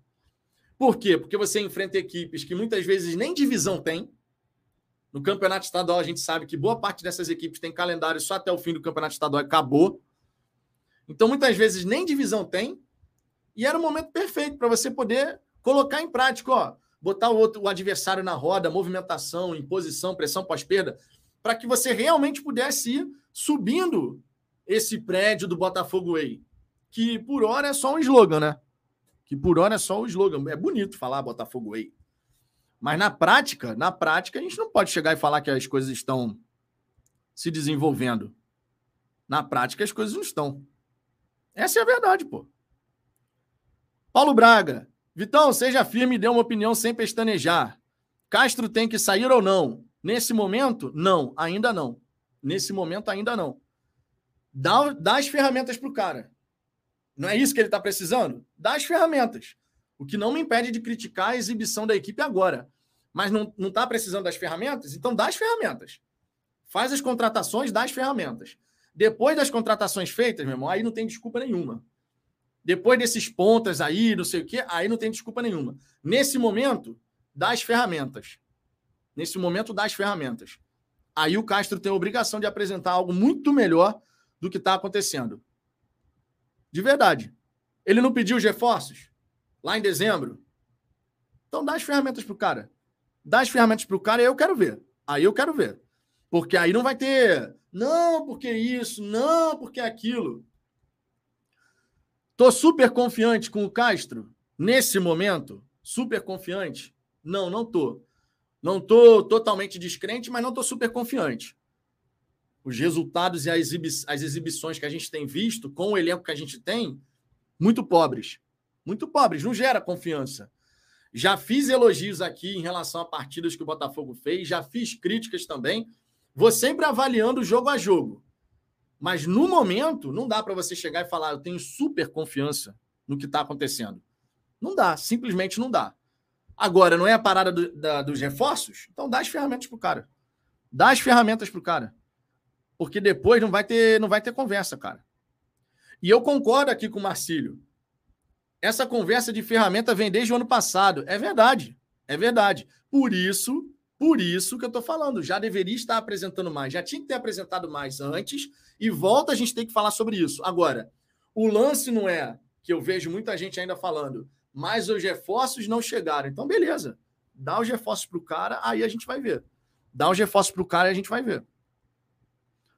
Por quê? Porque você enfrenta equipes que muitas vezes nem divisão tem. No campeonato estadual, a gente sabe que boa parte dessas equipes tem calendário só até o fim do campeonato estadual acabou. Então, muitas vezes nem divisão tem. E era o momento perfeito para você poder colocar em prática, ó, botar o, outro, o adversário na roda, movimentação, imposição, pressão pós-perda, para que você realmente pudesse ir subindo esse prédio do Botafogo Way, que por hora é só um slogan, né? Que por hora é só um slogan. É bonito falar Botafogo Way. Mas na prática, na prática, a gente não pode chegar e falar que as coisas estão se desenvolvendo. Na prática, as coisas não estão. Essa é a verdade, pô. Paulo Braga, Vitão, seja firme e dê uma opinião sem pestanejar. Castro tem que sair ou não? Nesse momento, não, ainda não. Nesse momento, ainda não. Dá, dá as ferramentas para o cara. Não é isso que ele está precisando? Dá as ferramentas. O que não me impede de criticar a exibição da equipe agora. Mas não está precisando das ferramentas? Então dá as ferramentas. Faz as contratações, dá as ferramentas. Depois das contratações feitas, meu irmão, aí não tem desculpa nenhuma. Depois desses pontas aí, não sei o quê, aí não tem desculpa nenhuma. Nesse momento, dá as ferramentas. Nesse momento, dá as ferramentas. Aí o Castro tem a obrigação de apresentar algo muito melhor do que está acontecendo. De verdade. Ele não pediu os reforços lá em dezembro. Então dá as ferramentas para o cara. Dá as ferramentas para o cara e eu quero ver. Aí eu quero ver. Porque aí não vai ter. Não, porque isso. Não, porque aquilo. Tô super confiante com o Castro nesse momento. Super confiante? Não, não tô. Não tô totalmente descrente, mas não tô super confiante. Os resultados e as, as exibições que a gente tem visto com o elenco que a gente tem, muito pobres. Muito pobres, não gera confiança. Já fiz elogios aqui em relação a partidas que o Botafogo fez, já fiz críticas também. Vou sempre avaliando jogo a jogo. Mas no momento, não dá para você chegar e falar, eu tenho super confiança no que está acontecendo. Não dá, simplesmente não dá. Agora, não é a parada do, da, dos reforços? Então dá as ferramentas para o cara. Dá as ferramentas para o cara. Porque depois não vai ter, não vai ter conversa, cara. E eu concordo aqui com o Marcílio. Essa conversa de ferramenta vem desde o ano passado. É verdade. É verdade. Por isso, por isso que eu estou falando, já deveria estar apresentando mais, já tinha que ter apresentado mais antes, e volta a gente tem que falar sobre isso. Agora, o lance não é que eu vejo muita gente ainda falando, mas os reforços não chegaram. Então, beleza, dá os reforços para o cara, aí a gente vai ver. Dá os reforços para o cara e a gente vai ver.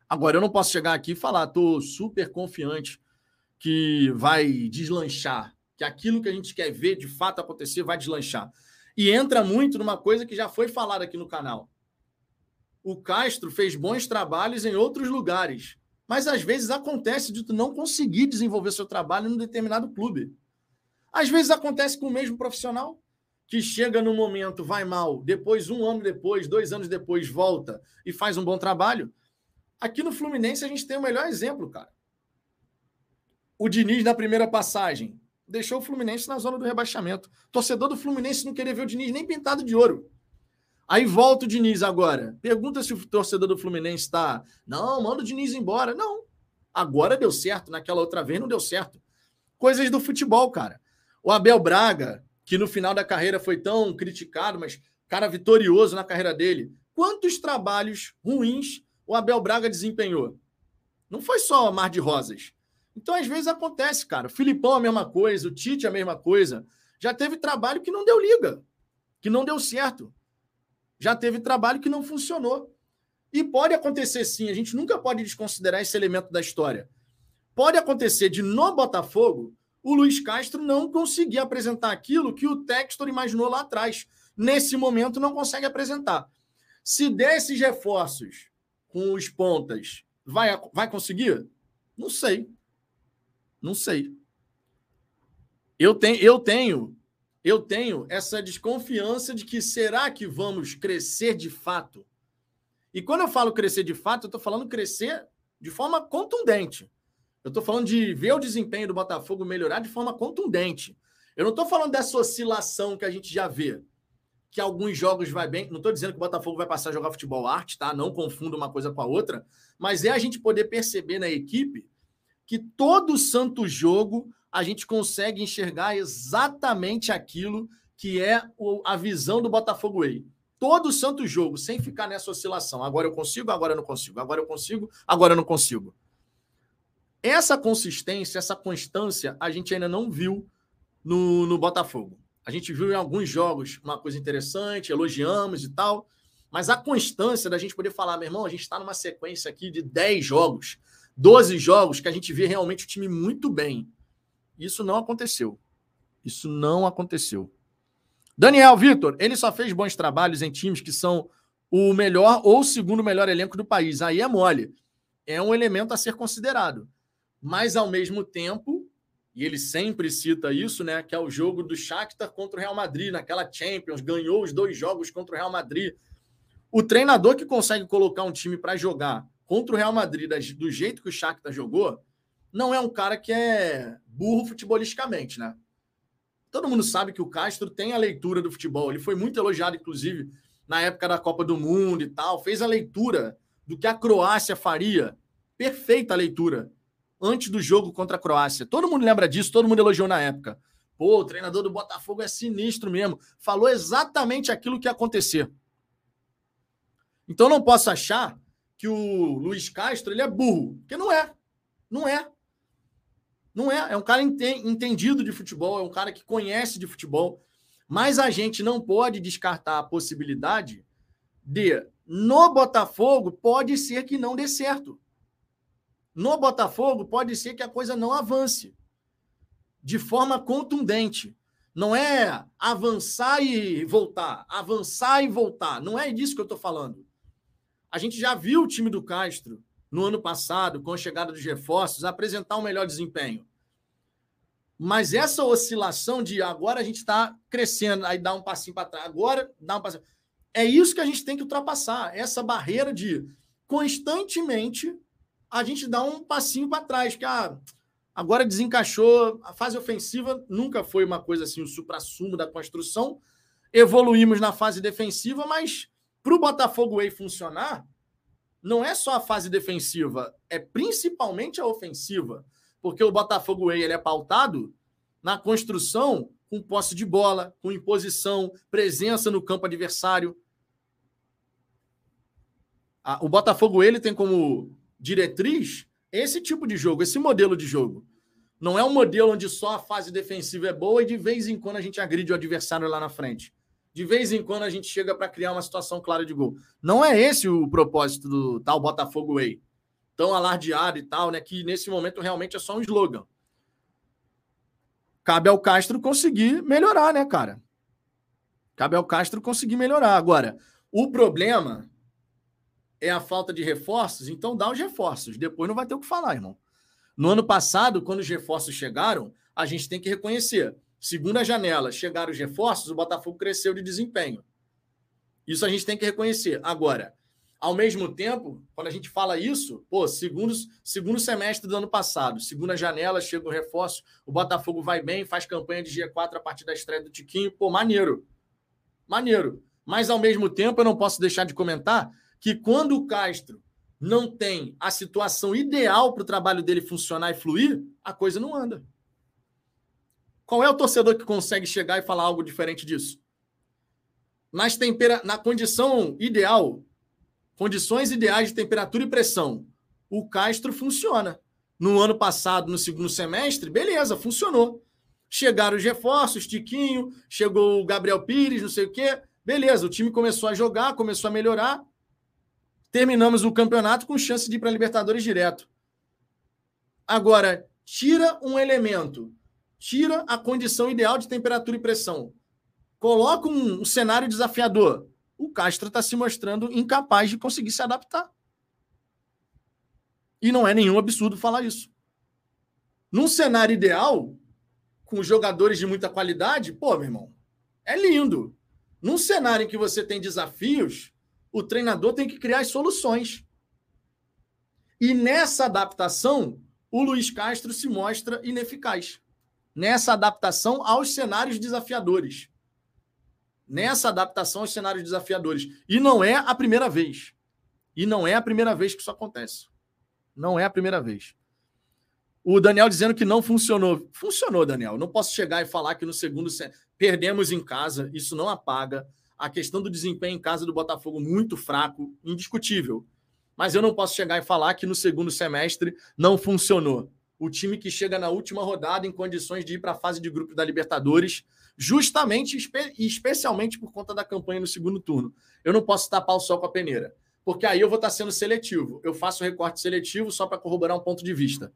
Agora, eu não posso chegar aqui e falar, estou super confiante que vai deslanchar, que aquilo que a gente quer ver de fato acontecer vai deslanchar. E entra muito numa coisa que já foi falada aqui no canal. O Castro fez bons trabalhos em outros lugares, mas às vezes acontece de tu não conseguir desenvolver seu trabalho em um determinado clube. Às vezes acontece com o mesmo profissional que chega no momento, vai mal, depois, um ano depois, dois anos depois, volta e faz um bom trabalho. Aqui no Fluminense a gente tem o melhor exemplo, cara. O Diniz na primeira passagem deixou o Fluminense na zona do rebaixamento. Torcedor do Fluminense não queria ver o Diniz nem pintado de ouro. Aí volta o Diniz agora. Pergunta se o torcedor do Fluminense está. Não, manda o Diniz embora. Não. Agora deu certo. Naquela outra vez não deu certo. Coisas do futebol, cara. O Abel Braga, que no final da carreira foi tão criticado, mas cara vitorioso na carreira dele. Quantos trabalhos ruins o Abel Braga desempenhou? Não foi só mar de rosas. Então, às vezes acontece, cara. O Filipão a mesma coisa, o Tite a mesma coisa. Já teve trabalho que não deu liga, que não deu certo. Já teve trabalho que não funcionou. E pode acontecer sim, a gente nunca pode desconsiderar esse elemento da história. Pode acontecer de no Botafogo o Luiz Castro não conseguir apresentar aquilo que o Textor imaginou lá atrás. Nesse momento não consegue apresentar. Se der esses reforços com os pontas, vai, vai conseguir? Não sei. Não sei. Eu tenho, eu tenho, eu tenho essa desconfiança de que será que vamos crescer de fato? E quando eu falo crescer de fato, eu estou falando crescer de forma contundente. Eu estou falando de ver o desempenho do Botafogo melhorar de forma contundente. Eu não estou falando dessa oscilação que a gente já vê, que alguns jogos vai bem. Não estou dizendo que o Botafogo vai passar a jogar futebol arte, tá? Não confunda uma coisa com a outra. Mas é a gente poder perceber na equipe que todo santo jogo a gente consegue enxergar exatamente aquilo que é a visão do Botafogo Way. Todo santo jogo, sem ficar nessa oscilação. Agora eu consigo, agora eu não consigo. Agora eu consigo, agora eu não consigo. Essa consistência, essa constância, a gente ainda não viu no, no Botafogo. A gente viu em alguns jogos uma coisa interessante, elogiamos e tal, mas a constância da gente poder falar, meu irmão, a gente está numa sequência aqui de 10 jogos, 12 jogos que a gente vê realmente o time muito bem. Isso não aconteceu. Isso não aconteceu. Daniel Vitor, ele só fez bons trabalhos em times que são o melhor ou o segundo melhor elenco do país. Aí é mole. É um elemento a ser considerado. Mas, ao mesmo tempo, e ele sempre cita isso, né? Que é o jogo do Shakhtar contra o Real Madrid, naquela Champions, ganhou os dois jogos contra o Real Madrid. O treinador que consegue colocar um time para jogar contra o Real Madrid do jeito que o Shakhtar jogou, não é um cara que é burro futebolisticamente, né? Todo mundo sabe que o Castro tem a leitura do futebol. Ele foi muito elogiado, inclusive, na época da Copa do Mundo e tal. Fez a leitura do que a Croácia faria. Perfeita leitura antes do jogo contra a Croácia. Todo mundo lembra disso, todo mundo elogiou na época. Pô, o treinador do Botafogo é sinistro mesmo. Falou exatamente aquilo que ia acontecer. Então não posso achar que o Luiz Castro ele é burro, porque não é. Não é. Não é. É um cara entendido de futebol, é um cara que conhece de futebol. Mas a gente não pode descartar a possibilidade de, no Botafogo, pode ser que não dê certo. No Botafogo, pode ser que a coisa não avance de forma contundente. Não é avançar e voltar, avançar e voltar. Não é disso que eu estou falando. A gente já viu o time do Castro no ano passado, com a chegada dos reforços, apresentar um melhor desempenho. Mas essa oscilação de agora a gente está crescendo, aí dá um passinho para trás, agora dá um passinho. É isso que a gente tem que ultrapassar, essa barreira de constantemente a gente dá um passinho para trás, que ah, agora desencaixou. A fase ofensiva nunca foi uma coisa assim, o supra-sumo da construção. Evoluímos na fase defensiva, mas para o Botafogo Way funcionar, não é só a fase defensiva, é principalmente a ofensiva. Porque o Botafogo Way ele é pautado na construção com posse de bola, com imposição, presença no campo adversário. O Botafogo ele tem como diretriz esse tipo de jogo, esse modelo de jogo. Não é um modelo onde só a fase defensiva é boa e de vez em quando a gente agride o adversário lá na frente. De vez em quando a gente chega para criar uma situação clara de gol. Não é esse o propósito do tal Botafogo Way. Tão alardeado e tal, né? Que nesse momento realmente é só um slogan. Cabe ao Castro conseguir melhorar, né, cara? Cabe ao Castro conseguir melhorar. Agora, o problema é a falta de reforços, então dá os reforços. Depois não vai ter o que falar, irmão. No ano passado, quando os reforços chegaram, a gente tem que reconhecer. Segunda janela, chegaram os reforços, o Botafogo cresceu de desempenho. Isso a gente tem que reconhecer. Agora, ao mesmo tempo, quando a gente fala isso, pô, segundo, segundo semestre do ano passado, segunda janela, chega o reforço, o Botafogo vai bem, faz campanha de G4 a partir da estreia do Tiquinho, pô, maneiro. Maneiro. Mas, ao mesmo tempo, eu não posso deixar de comentar que quando o Castro não tem a situação ideal para o trabalho dele funcionar e fluir, a coisa não anda. Qual é o torcedor que consegue chegar e falar algo diferente disso? Nas tempera... Na condição ideal, condições ideais de temperatura e pressão, o Castro funciona. No ano passado, no segundo semestre, beleza, funcionou. Chegaram os reforços, Tiquinho, chegou o Gabriel Pires, não sei o quê. Beleza, o time começou a jogar, começou a melhorar terminamos o campeonato com chance de ir para a Libertadores direto. Agora, tira um elemento, tira a condição ideal de temperatura e pressão, coloca um, um cenário desafiador. O Castro está se mostrando incapaz de conseguir se adaptar. E não é nenhum absurdo falar isso. Num cenário ideal, com jogadores de muita qualidade, pô, meu irmão, é lindo. Num cenário em que você tem desafios, o treinador tem que criar soluções. E nessa adaptação, o Luiz Castro se mostra ineficaz nessa adaptação aos cenários desafiadores. Nessa adaptação aos cenários desafiadores. E não é a primeira vez. E não é a primeira vez que isso acontece. Não é a primeira vez. O Daniel dizendo que não funcionou. Funcionou, Daniel. Não posso chegar e falar que no segundo perdemos em casa, isso não apaga. A questão do desempenho em casa do Botafogo muito fraco, indiscutível. Mas eu não posso chegar e falar que no segundo semestre não funcionou. O time que chega na última rodada em condições de ir para a fase de grupo da Libertadores, justamente e especialmente por conta da campanha no segundo turno. Eu não posso tapar o sol com a peneira, porque aí eu vou estar sendo seletivo. Eu faço recorte seletivo só para corroborar um ponto de vista.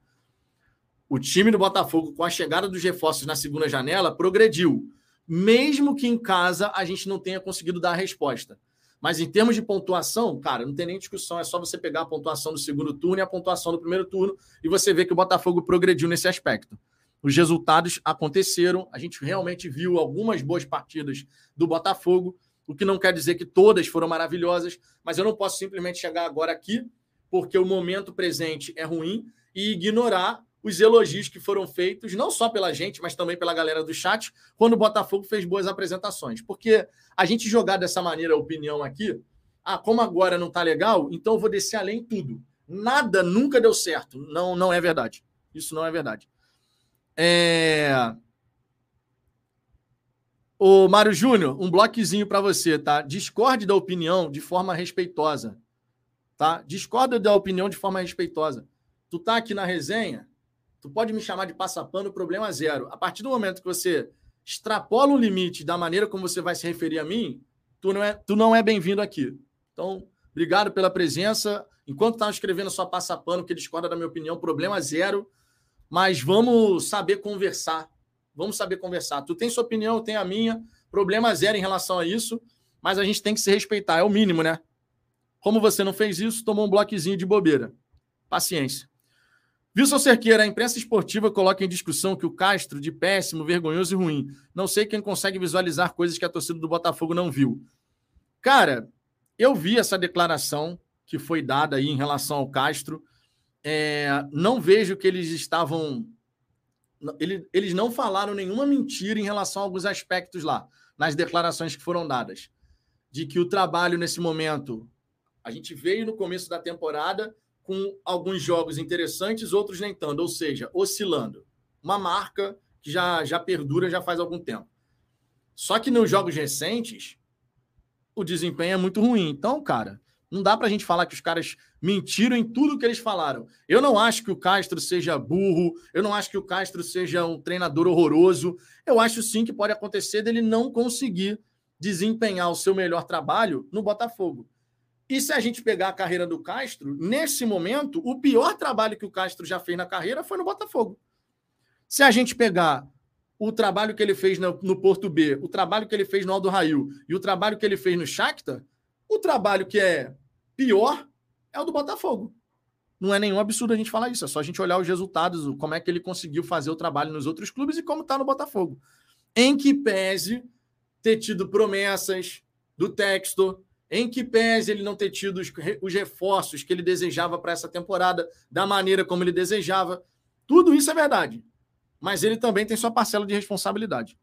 O time do Botafogo, com a chegada dos reforços na segunda janela, progrediu, mesmo que em casa a gente não tenha conseguido dar a resposta. Mas em termos de pontuação, cara, não tem nem discussão. É só você pegar a pontuação do segundo turno e a pontuação do primeiro turno e você vê que o Botafogo progrediu nesse aspecto. Os resultados aconteceram, a gente realmente viu algumas boas partidas do Botafogo, o que não quer dizer que todas foram maravilhosas, mas eu não posso simplesmente chegar agora aqui, porque o momento presente é ruim, e ignorar os elogios que foram feitos, não só pela gente, mas também pela galera do chat, quando o Botafogo fez boas apresentações. Porque a gente jogar dessa maneira a opinião aqui, ah, como agora não tá legal, então eu vou descer além tudo. Nada nunca deu certo. Não, não é verdade. Isso não é verdade. É... Ô, Mário Júnior, um bloquezinho para você, tá? Discorde da opinião de forma respeitosa, tá? Discorda da opinião de forma respeitosa. Tu tá aqui na resenha, Tu pode me chamar de passapano, problema zero. A partir do momento que você extrapola o limite da maneira como você vai se referir a mim, tu não é, tu não é bem-vindo aqui. Então, obrigado pela presença. Enquanto estava escrevendo só passapano, que discorda da minha opinião, problema zero. Mas vamos saber conversar. Vamos saber conversar. Tu tem sua opinião, eu tenho a minha. Problema zero em relação a isso. Mas a gente tem que se respeitar, é o mínimo, né? Como você não fez isso, tomou um bloquezinho de bobeira. Paciência. Wilson Cerqueira, a imprensa esportiva coloca em discussão que o Castro, de péssimo, vergonhoso e ruim. Não sei quem consegue visualizar coisas que a torcida do Botafogo não viu. Cara, eu vi essa declaração que foi dada aí em relação ao Castro. É, não vejo que eles estavam. Eles não falaram nenhuma mentira em relação a alguns aspectos lá, nas declarações que foram dadas. De que o trabalho nesse momento. A gente veio no começo da temporada com alguns jogos interessantes, outros nem tanto, ou seja, oscilando. Uma marca que já, já perdura já faz algum tempo. Só que nos jogos recentes, o desempenho é muito ruim. Então, cara, não dá para a gente falar que os caras mentiram em tudo que eles falaram. Eu não acho que o Castro seja burro, eu não acho que o Castro seja um treinador horroroso. Eu acho sim que pode acontecer dele não conseguir desempenhar o seu melhor trabalho no Botafogo. E se a gente pegar a carreira do Castro, nesse momento, o pior trabalho que o Castro já fez na carreira foi no Botafogo. Se a gente pegar o trabalho que ele fez no, Porto B, o trabalho que ele fez no Aldo Rail e o trabalho que ele fez no Shakhtar, o trabalho que é pior é o do Botafogo. Não é nenhum absurdo a gente falar isso, é só a gente olhar os resultados, como é que ele conseguiu fazer o trabalho nos outros clubes e como está no Botafogo. Em que pese ter tido promessas do Textor, em que pese ele não ter tido os, os reforços que ele desejava para essa temporada, da maneira como ele desejava. Tudo isso é verdade. Mas ele também tem sua parcela de responsabilidade.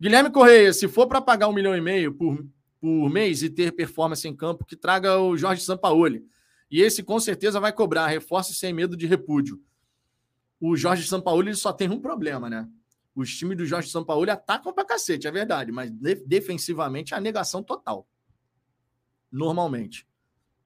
Guilherme Correia, se for para pagar um milhão e meio por, por mês e ter performance em campo, que traga o Jorge Sampaoli. E esse com certeza vai cobrar reforço sem medo de repúdio. O Jorge Sampaoli só tem um problema, né? Os times do Jorge Sampaoli atacam pra cacete, é verdade, mas defensivamente é a negação total normalmente.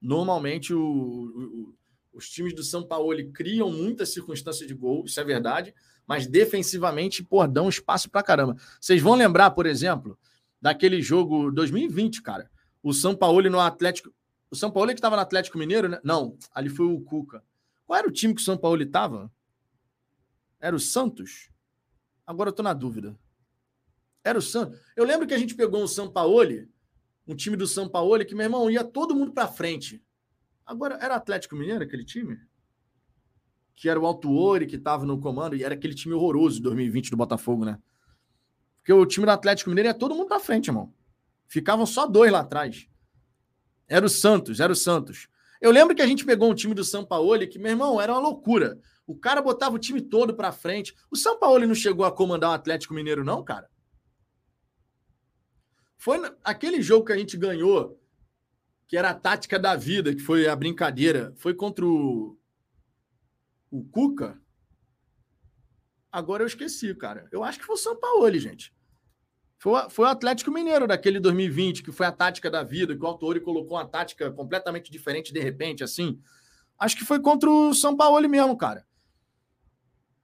Normalmente, o, o, os times do São Paulo criam muitas circunstâncias de gol, isso é verdade, mas defensivamente, pô, dão espaço pra caramba. Vocês vão lembrar, por exemplo, daquele jogo 2020, cara. O São Paulo no Atlético. O São Paulo que estava no Atlético Mineiro, né? Não, ali foi o Cuca. Qual era o time que o São Paulo estava? Era o Santos? Agora eu tô na dúvida. Era o Santos. Eu lembro que a gente pegou o São Paulo um time do São Paulo que, meu irmão, ia todo mundo para frente. Agora, era Atlético Mineiro aquele time? Que era o Altuori que estava no comando e era aquele time horroroso de 2020 do Botafogo, né? Porque o time do Atlético Mineiro ia todo mundo para frente, irmão. Ficavam só dois lá atrás. Era o Santos, era o Santos. Eu lembro que a gente pegou um time do São Paulo que, meu irmão, era uma loucura. O cara botava o time todo para frente. O São Paulo não chegou a comandar o Atlético Mineiro, não, cara? Foi aquele jogo que a gente ganhou, que era a tática da vida, que foi a brincadeira. Foi contra o, o Cuca. Agora eu esqueci, cara. Eu acho que foi o São Paulo, gente. Foi, foi o Atlético Mineiro daquele 2020, que foi a tática da vida, que o Autori colocou uma tática completamente diferente de repente, assim. Acho que foi contra o São Paulo mesmo, cara.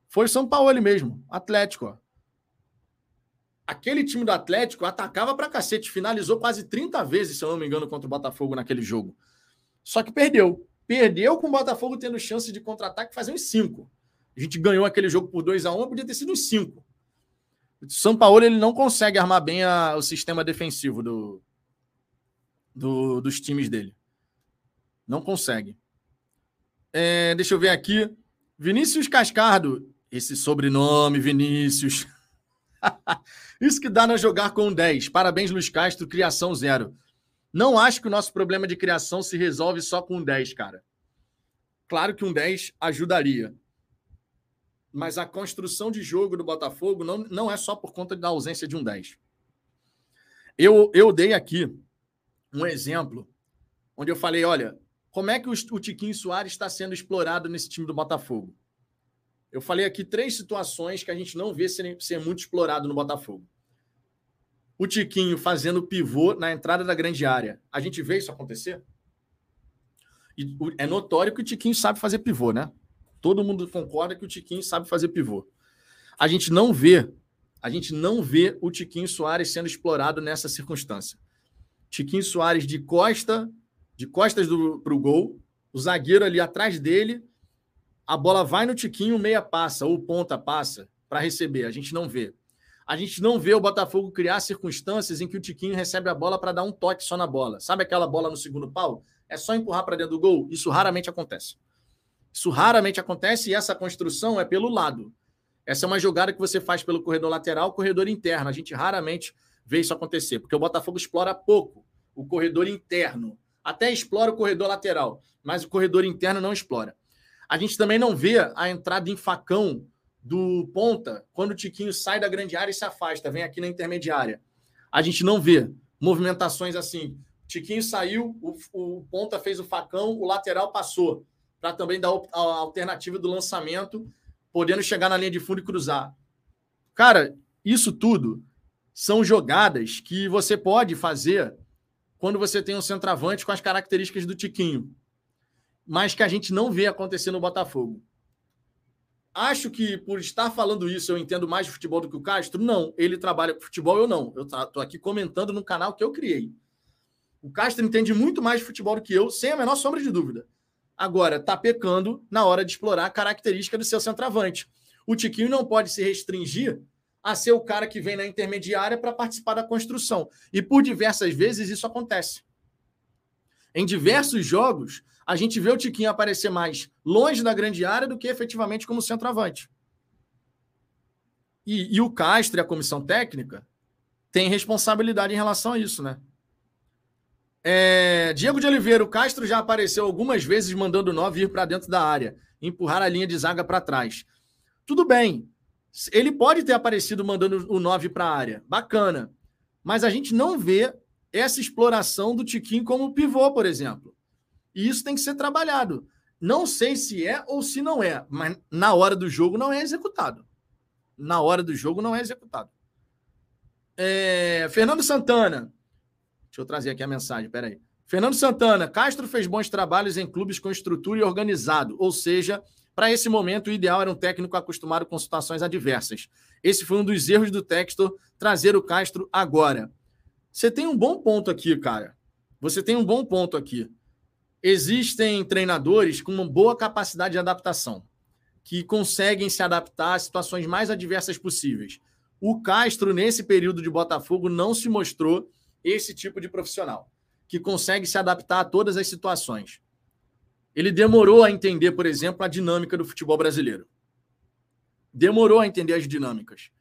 Foi São Paulo mesmo, Atlético. Ó. Aquele time do Atlético atacava pra cacete, finalizou quase 30 vezes, se eu não me engano, contra o Botafogo naquele jogo. Só que perdeu. Perdeu com o Botafogo tendo chance de contra-ataque fazer uns 5. A gente ganhou aquele jogo por 2 a 1 podia ter sido uns 5. O São Paulo ele não consegue armar bem a, o sistema defensivo do, do, dos times dele. Não consegue. É, deixa eu ver aqui. Vinícius Cascardo esse sobrenome, Vinícius. Isso que dá na jogar com 10. Parabéns, Luiz Castro, criação zero. Não acho que o nosso problema de criação se resolve só com um 10, cara. Claro que um 10 ajudaria. Mas a construção de jogo do Botafogo não, não é só por conta da ausência de um 10. Eu, eu dei aqui um exemplo onde eu falei: olha, como é que o, o Tiquinho Soares está sendo explorado nesse time do Botafogo? Eu falei aqui três situações que a gente não vê ser, ser muito explorado no Botafogo. O Tiquinho fazendo pivô na entrada da grande área. A gente vê isso acontecer? E é notório que o Tiquinho sabe fazer pivô, né? Todo mundo concorda que o Tiquinho sabe fazer pivô. A gente não vê, a gente não vê o Tiquinho Soares sendo explorado nessa circunstância. Tiquinho Soares de costa, de costas para o gol, o zagueiro ali atrás dele, a bola vai no tiquinho, meia passa, ou ponta passa para receber. A gente não vê. A gente não vê o Botafogo criar circunstâncias em que o Tiquinho recebe a bola para dar um toque só na bola. Sabe aquela bola no segundo pau? É só empurrar para dentro do gol? Isso raramente acontece. Isso raramente acontece e essa construção é pelo lado. Essa é uma jogada que você faz pelo corredor lateral, corredor interno. A gente raramente vê isso acontecer, porque o Botafogo explora pouco o corredor interno. Até explora o corredor lateral, mas o corredor interno não explora. A gente também não vê a entrada em facão do ponta quando o Tiquinho sai da grande área e se afasta, vem aqui na intermediária. A gente não vê movimentações assim. Tiquinho saiu, o, o ponta fez o facão, o lateral passou, para também dar a alternativa do lançamento, podendo chegar na linha de fundo e cruzar. Cara, isso tudo são jogadas que você pode fazer quando você tem um centroavante com as características do Tiquinho mas que a gente não vê acontecer no Botafogo. Acho que por estar falando isso eu entendo mais de futebol do que o Castro? Não, ele trabalha com futebol, eu não. Eu estou aqui comentando no canal que eu criei. O Castro entende muito mais de futebol do que eu, sem a menor sombra de dúvida. Agora, está pecando na hora de explorar a característica do seu centroavante. O Tiquinho não pode se restringir a ser o cara que vem na intermediária para participar da construção. E por diversas vezes isso acontece. Em diversos jogos, a gente vê o Tiquinho aparecer mais longe da grande área do que efetivamente como centroavante. E, e o Castro e a comissão técnica têm responsabilidade em relação a isso, né? É, Diego de Oliveira, o Castro já apareceu algumas vezes mandando o 9 ir para dentro da área, empurrar a linha de zaga para trás. Tudo bem, ele pode ter aparecido mandando o 9 para a área, bacana, mas a gente não vê essa exploração do Tiquinho como pivô, por exemplo. E isso tem que ser trabalhado. Não sei se é ou se não é, mas na hora do jogo não é executado. Na hora do jogo não é executado. É, Fernando Santana. Deixa eu trazer aqui a mensagem, peraí. Fernando Santana, Castro fez bons trabalhos em clubes com estrutura e organizado, ou seja, para esse momento o ideal era um técnico acostumado com situações adversas. Esse foi um dos erros do Textor trazer o Castro agora. Você tem um bom ponto aqui, cara. Você tem um bom ponto aqui. Existem treinadores com uma boa capacidade de adaptação, que conseguem se adaptar às situações mais adversas possíveis. O Castro, nesse período de Botafogo, não se mostrou esse tipo de profissional, que consegue se adaptar a todas as situações. Ele demorou a entender, por exemplo, a dinâmica do futebol brasileiro. Demorou a entender as dinâmicas.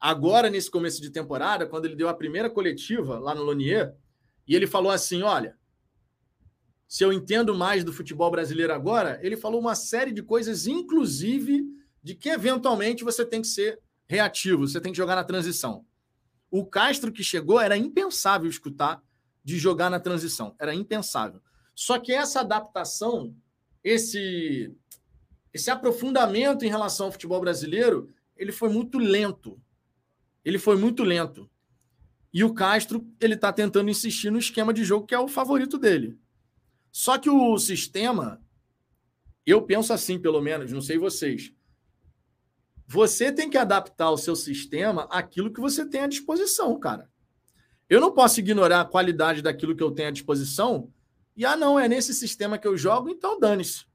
Agora, nesse começo de temporada, quando ele deu a primeira coletiva lá no Lonier, e ele falou assim: olha, se eu entendo mais do futebol brasileiro agora, ele falou uma série de coisas, inclusive de que eventualmente você tem que ser reativo, você tem que jogar na transição. O Castro que chegou era impensável escutar de jogar na transição, era impensável. Só que essa adaptação, esse esse aprofundamento em relação ao futebol brasileiro, ele foi muito lento. Ele foi muito lento. E o Castro, ele está tentando insistir no esquema de jogo que é o favorito dele. Só que o sistema, eu penso assim, pelo menos, não sei vocês. Você tem que adaptar o seu sistema àquilo que você tem à disposição, cara. Eu não posso ignorar a qualidade daquilo que eu tenho à disposição e, ah, não, é nesse sistema que eu jogo, então dane-se.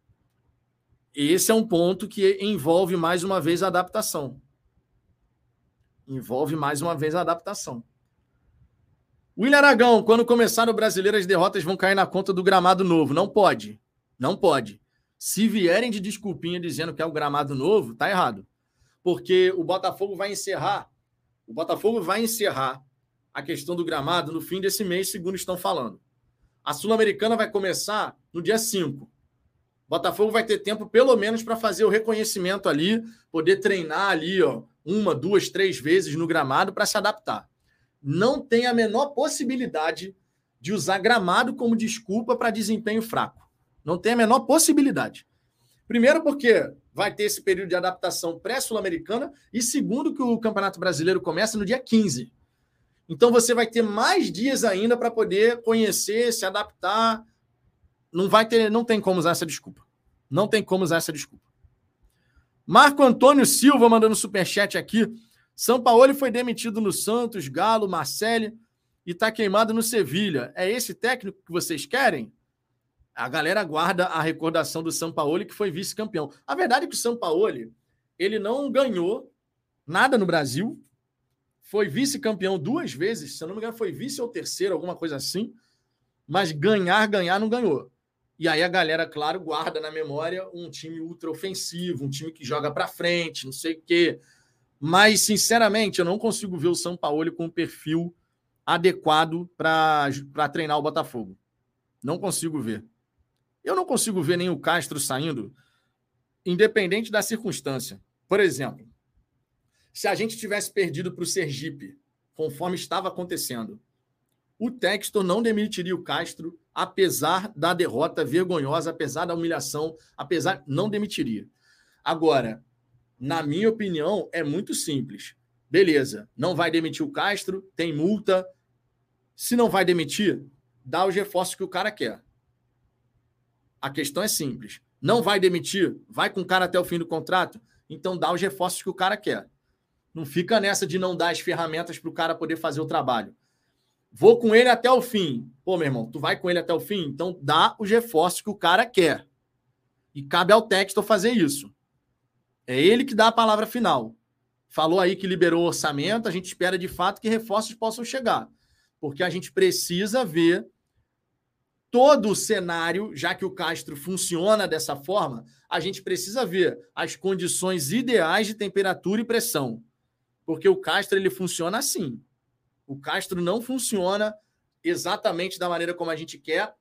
Esse é um ponto que envolve mais uma vez a adaptação. Envolve mais uma vez a adaptação. William Aragão, quando começar o brasileiro, as derrotas vão cair na conta do gramado novo. Não pode. Não pode. Se vierem de desculpinha dizendo que é o gramado novo, tá errado. Porque o Botafogo vai encerrar. O Botafogo vai encerrar a questão do gramado no fim desse mês, segundo estão falando. A Sul-Americana vai começar no dia 5. Botafogo vai ter tempo, pelo menos, para fazer o reconhecimento ali, poder treinar ali, ó, uma, duas, três vezes no gramado para se adaptar. Não tem a menor possibilidade de usar gramado como desculpa para desempenho fraco. Não tem a menor possibilidade. Primeiro, porque vai ter esse período de adaptação pré-sul-americana, e segundo, que o Campeonato Brasileiro começa no dia 15. Então você vai ter mais dias ainda para poder conhecer, se adaptar, não vai ter, não tem como usar essa desculpa. Não tem como usar essa desculpa. Marco Antônio Silva mandando superchat aqui. São Paulo foi demitido no Santos, Galo, Marcelli e está queimado no Sevilha. É esse técnico que vocês querem? A galera guarda a recordação do São Paulo que foi vice-campeão. A verdade é que o São Paulo ele não ganhou nada no Brasil. Foi vice-campeão duas vezes, se eu não me engano, foi vice ou terceiro, alguma coisa assim. Mas ganhar, ganhar, não ganhou. E aí a galera, claro, guarda na memória um time ultra ofensivo, um time que joga para frente, não sei o quê. Mas, sinceramente, eu não consigo ver o São Paulo com um perfil adequado para treinar o Botafogo. Não consigo ver. Eu não consigo ver nem o Castro saindo, independente da circunstância. Por exemplo, se a gente tivesse perdido para o Sergipe, conforme estava acontecendo, o Textor não demitiria o Castro apesar da derrota vergonhosa, apesar da humilhação, apesar não demitiria. Agora, na minha opinião, é muito simples. Beleza, não vai demitir o Castro, tem multa. Se não vai demitir, dá os reforços que o cara quer. A questão é simples. Não vai demitir, vai com o cara até o fim do contrato, então dá os reforços que o cara quer. Não fica nessa de não dar as ferramentas para o cara poder fazer o trabalho. Vou com ele até o fim. Pô, meu irmão, tu vai com ele até o fim? Então dá os reforços que o cara quer. E cabe ao Textor fazer isso. É ele que dá a palavra final. Falou aí que liberou o orçamento, a gente espera de fato que reforços possam chegar. Porque a gente precisa ver todo o cenário, já que o Castro funciona dessa forma, a gente precisa ver as condições ideais de temperatura e pressão. Porque o Castro ele funciona assim. O Castro não funciona exatamente da maneira como a gente quer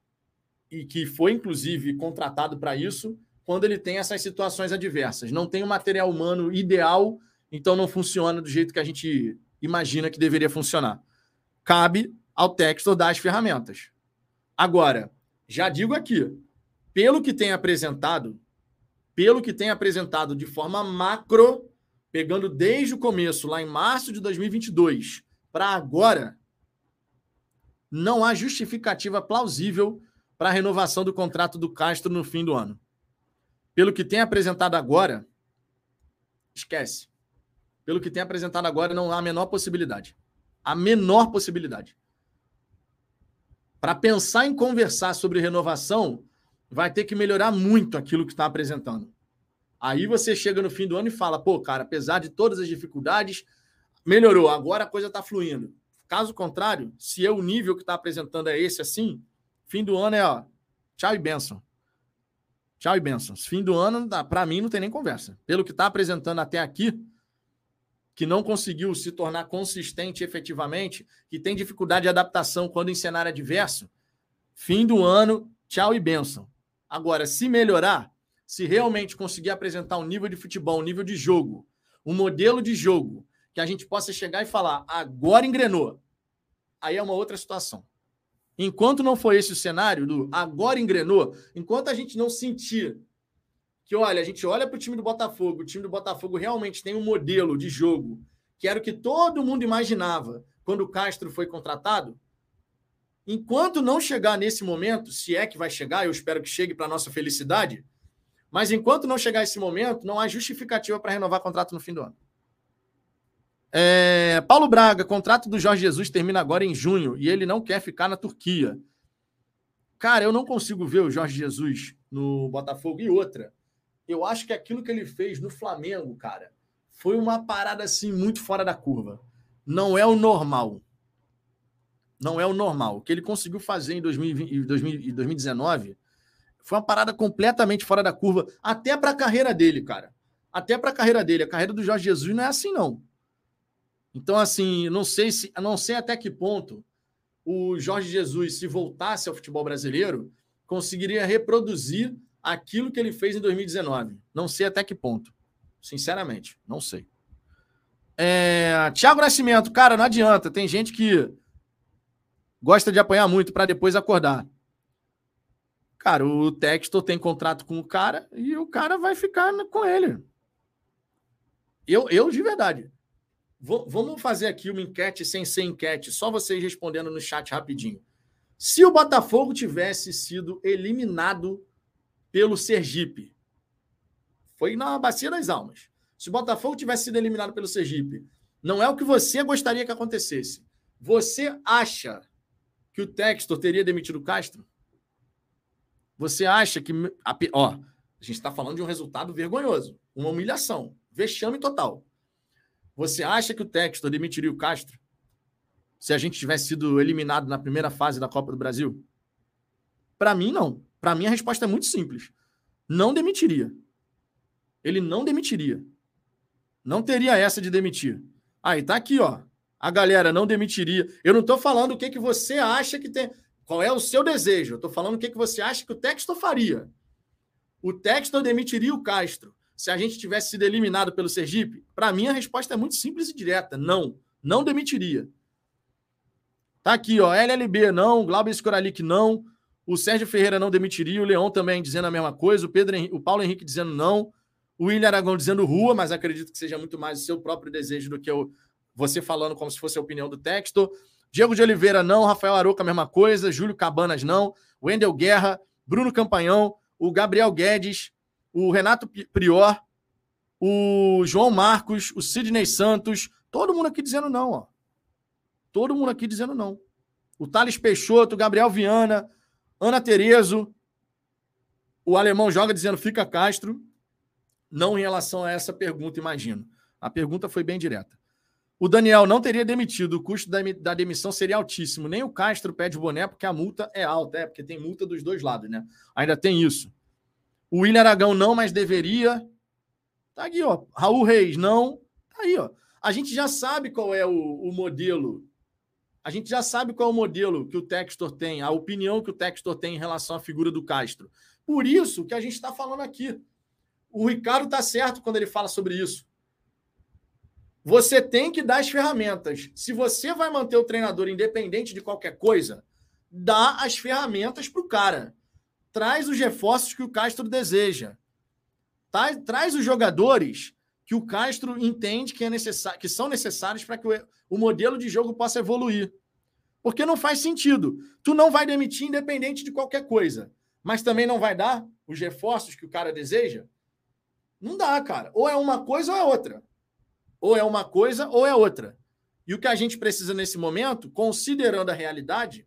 e que foi, inclusive, contratado para isso, quando ele tem essas situações adversas. Não tem o material humano ideal, então não funciona do jeito que a gente imagina que deveria funcionar. Cabe ao Textor dar as ferramentas. Agora, já digo aqui, pelo que tem apresentado, pelo que tem apresentado de forma macro, pegando desde o começo, lá em março de 2022, para agora, não há justificativa plausível para a renovação do contrato do Castro no fim do ano. Pelo que tem apresentado agora, esquece. Pelo que tem apresentado agora, não há a menor possibilidade. A menor possibilidade. Para pensar em conversar sobre renovação, vai ter que melhorar muito aquilo que está apresentando. Aí você chega no fim do ano e fala: pô, cara, apesar de todas as dificuldades, melhorou, agora a coisa está fluindo. Caso contrário, se é o nível que está apresentando é esse assim, fim do ano é ó, tchau e benção. Tchau e benção. Fim do ano, para mim, não tem nem conversa. Pelo que está apresentando até aqui, que não conseguiu se tornar consistente efetivamente, que tem dificuldade de adaptação quando em cenário adverso, fim do ano, tchau e benção. Agora, se melhorar, se realmente conseguir apresentar um nível de futebol, um nível de jogo, um modelo de jogo, que a gente possa chegar e falar, agora engrenou, aí é uma outra situação. Enquanto não for esse o cenário do agora engrenou, enquanto a gente não sentir que, olha, a gente olha para o time do Botafogo, o time do Botafogo realmente tem um modelo de jogo que era o que todo mundo imaginava quando o Castro foi contratado. Enquanto não chegar nesse momento, se é que vai chegar, eu espero que chegue para nossa felicidade, mas enquanto não chegar esse momento, não há justificativa para renovar contrato no fim do ano. É, Paulo Braga, contrato do Jorge Jesus termina agora em junho e ele não quer ficar na Turquia. Cara, eu não consigo ver o Jorge Jesus no Botafogo. E outra, eu acho que aquilo que ele fez no Flamengo, cara, foi uma parada assim muito fora da curva. Não é o normal. Não é o normal. O que ele conseguiu fazer em 2020, 2019 foi uma parada completamente fora da curva, até para a carreira dele, cara. Até para a carreira dele. A carreira do Jorge Jesus não é assim, não. Então, assim, não sei se, não sei até que ponto o Jorge Jesus, se voltasse ao futebol brasileiro, conseguiria reproduzir aquilo que ele fez em 2019. Não sei até que ponto. Sinceramente, não sei. É... Tiago Nascimento, cara, não adianta. Tem gente que gosta de apanhar muito para depois acordar. Cara, o Textor tem contrato com o cara e o cara vai ficar com ele. Eu, eu de verdade vamos fazer aqui uma enquete sem ser enquete, só vocês respondendo no chat rapidinho. Se o Botafogo tivesse sido eliminado pelo Sergipe, foi na Bacia das Almas. Se o Botafogo tivesse sido eliminado pelo Sergipe, não é o que você gostaria que acontecesse. Você acha que o Textor teria demitido o Castro? Você acha que. Ó, a gente está falando de um resultado vergonhoso, uma humilhação, vexame total. Você acha que o Textor demitiria o Castro se a gente tivesse sido eliminado na primeira fase da Copa do Brasil? Para mim, não. Para mim, a resposta é muito simples. Não demitiria. Ele não demitiria. Não teria essa de demitir. Aí tá aqui, ó. A galera não demitiria. Eu não estou falando o que, que você acha que tem. Qual é o seu desejo? Eu estou falando o que, que você acha que o Textor faria. O Textor demitiria o Castro se a gente tivesse sido eliminado pelo Sergipe? Para mim, a resposta é muito simples e direta: não. Não demitiria. Tá aqui, ó. LLB não, Glauber Scoralic não, o Sérgio Ferreira não demitiria, o Leão também dizendo a mesma coisa, o Pedro Henrique, o Paulo Henrique dizendo não, o William Aragão dizendo rua, mas acredito que seja muito mais o seu próprio desejo do que o, você falando como se fosse a opinião do texto. Diego de Oliveira não, Rafael Aroca a mesma coisa, Júlio Cabanas não, Wendel Guerra, Bruno Campanhão, o Gabriel Guedes, o Renato Prior, o João Marcos, o Sidney Santos, todo mundo aqui dizendo não, ó. Todo mundo aqui dizendo não. O Thales Peixoto, o Gabriel Viana, Ana Terezo, o alemão joga dizendo fica Castro. Não em relação a essa pergunta, imagino. A pergunta foi bem direta. O Daniel não teria demitido, o custo da, demissão seria altíssimo. Nem o Castro pede boné porque a multa é alta, é, porque tem multa dos dois lados, né? Ainda tem isso. O William Aragão não, mas deveria. Tá aqui, ó. Raul Reis, não. Tá aí, ó. A gente já sabe qual é o, o modelo. A gente já sabe qual é o modelo que o Textor tem, a opinião que o Textor tem em relação à figura do Castro. Por isso que a gente está falando aqui. O Ricardo está certo quando ele fala sobre isso. Você tem que dar as ferramentas. Se você vai manter o treinador independente de qualquer coisa, dá as ferramentas para o cara traz os reforços que o Castro deseja. Traz, os jogadores que o Castro entende que, é necessário, que são necessários para que o, o modelo de jogo possa evoluir. Porque não faz sentido. Tu não vai demitir independente de qualquer coisa, mas também não vai dar os reforços que o cara deseja? Não dá, cara. Ou é uma coisa ou é outra. Ou é uma coisa ou é outra. E o que a gente precisa nesse momento, considerando a realidade,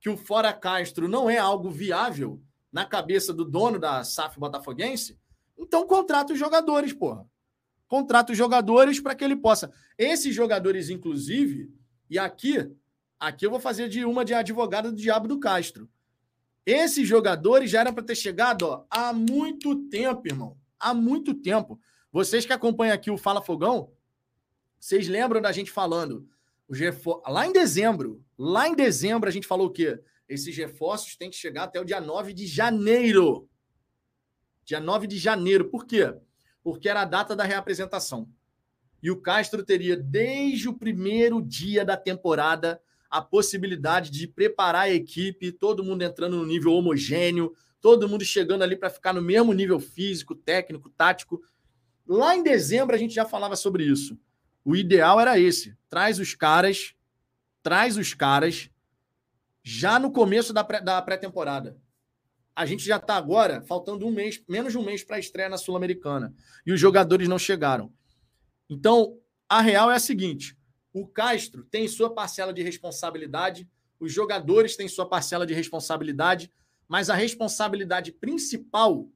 que o Fora Castro não é algo viável na cabeça do dono da SAF botafoguense, então contrata os jogadores, porra. Contrata os jogadores para que ele possa. Esses jogadores, inclusive, e aqui, aqui eu vou fazer de uma de advogada do diabo do Castro. Esses jogadores já eram para ter chegado ó, há muito tempo, irmão. Há muito tempo. Vocês que acompanham aqui o Fala Fogão, vocês lembram da gente falando. Lá em dezembro, lá em dezembro, a gente falou o quê? Esses reforços têm que chegar até o dia 9 de janeiro. Dia 9 de janeiro. Por quê? Porque era a data da reapresentação. E o Castro teria, desde o primeiro dia da temporada, a possibilidade de preparar a equipe, todo mundo entrando no nível homogêneo, todo mundo chegando ali para ficar no mesmo nível físico, técnico, tático. Lá em dezembro a gente já falava sobre isso. O ideal era esse: traz os caras, traz os caras já no começo da pré-temporada. a gente já está agora faltando um mês, menos de um mês para a estreia na Sul-Americana. E os jogadores não chegaram. Então, a real é a seguinte: o Castro tem sua parcela de responsabilidade, os jogadores têm sua parcela de responsabilidade, mas a responsabilidade principal,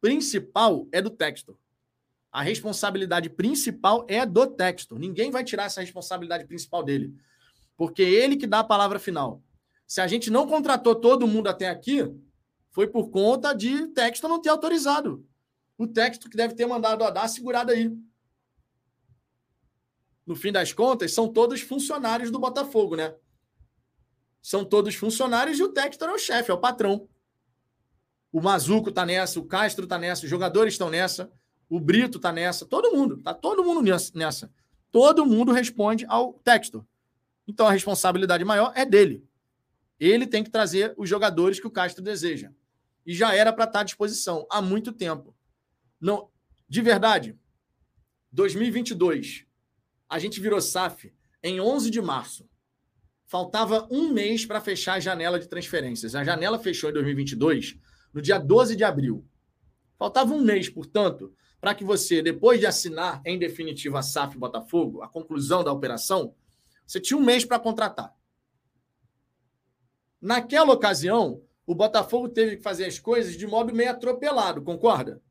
principal é do Textor. A responsabilidade principal é do Textor. Ninguém vai tirar essa responsabilidade principal dele, porque é ele que dá a palavra final. Se a gente não contratou todo mundo até aqui, foi por conta de Textor não ter autorizado. O Textor que deve ter mandado a dar segurada aí. No fim das contas, são todos funcionários do Botafogo, né? São todos funcionários e o Textor é o chefe, é o patrão. O Mazuco tá nessa, o Castro tá nessa, os jogadores estão nessa, o Brito tá nessa, todo mundo, tá todo mundo nessa. Todo mundo responde ao Textor. Então a responsabilidade maior é dele. Ele tem que trazer os jogadores que o Castro deseja. E já era para estar tá à disposição há muito tempo. Não, de verdade, 2022, a gente virou SAF em 11 de março. Faltava um mês para fechar a janela de transferências. A janela fechou em 2022, no dia 12 de abril. Faltava um mês, portanto, para que você, depois de assinar em definitivo a SAF Botafogo, a conclusão da operação, você tinha um mês para contratar. Naquela ocasião, o Botafogo teve que fazer as coisas de modo meio atropelado, concorda?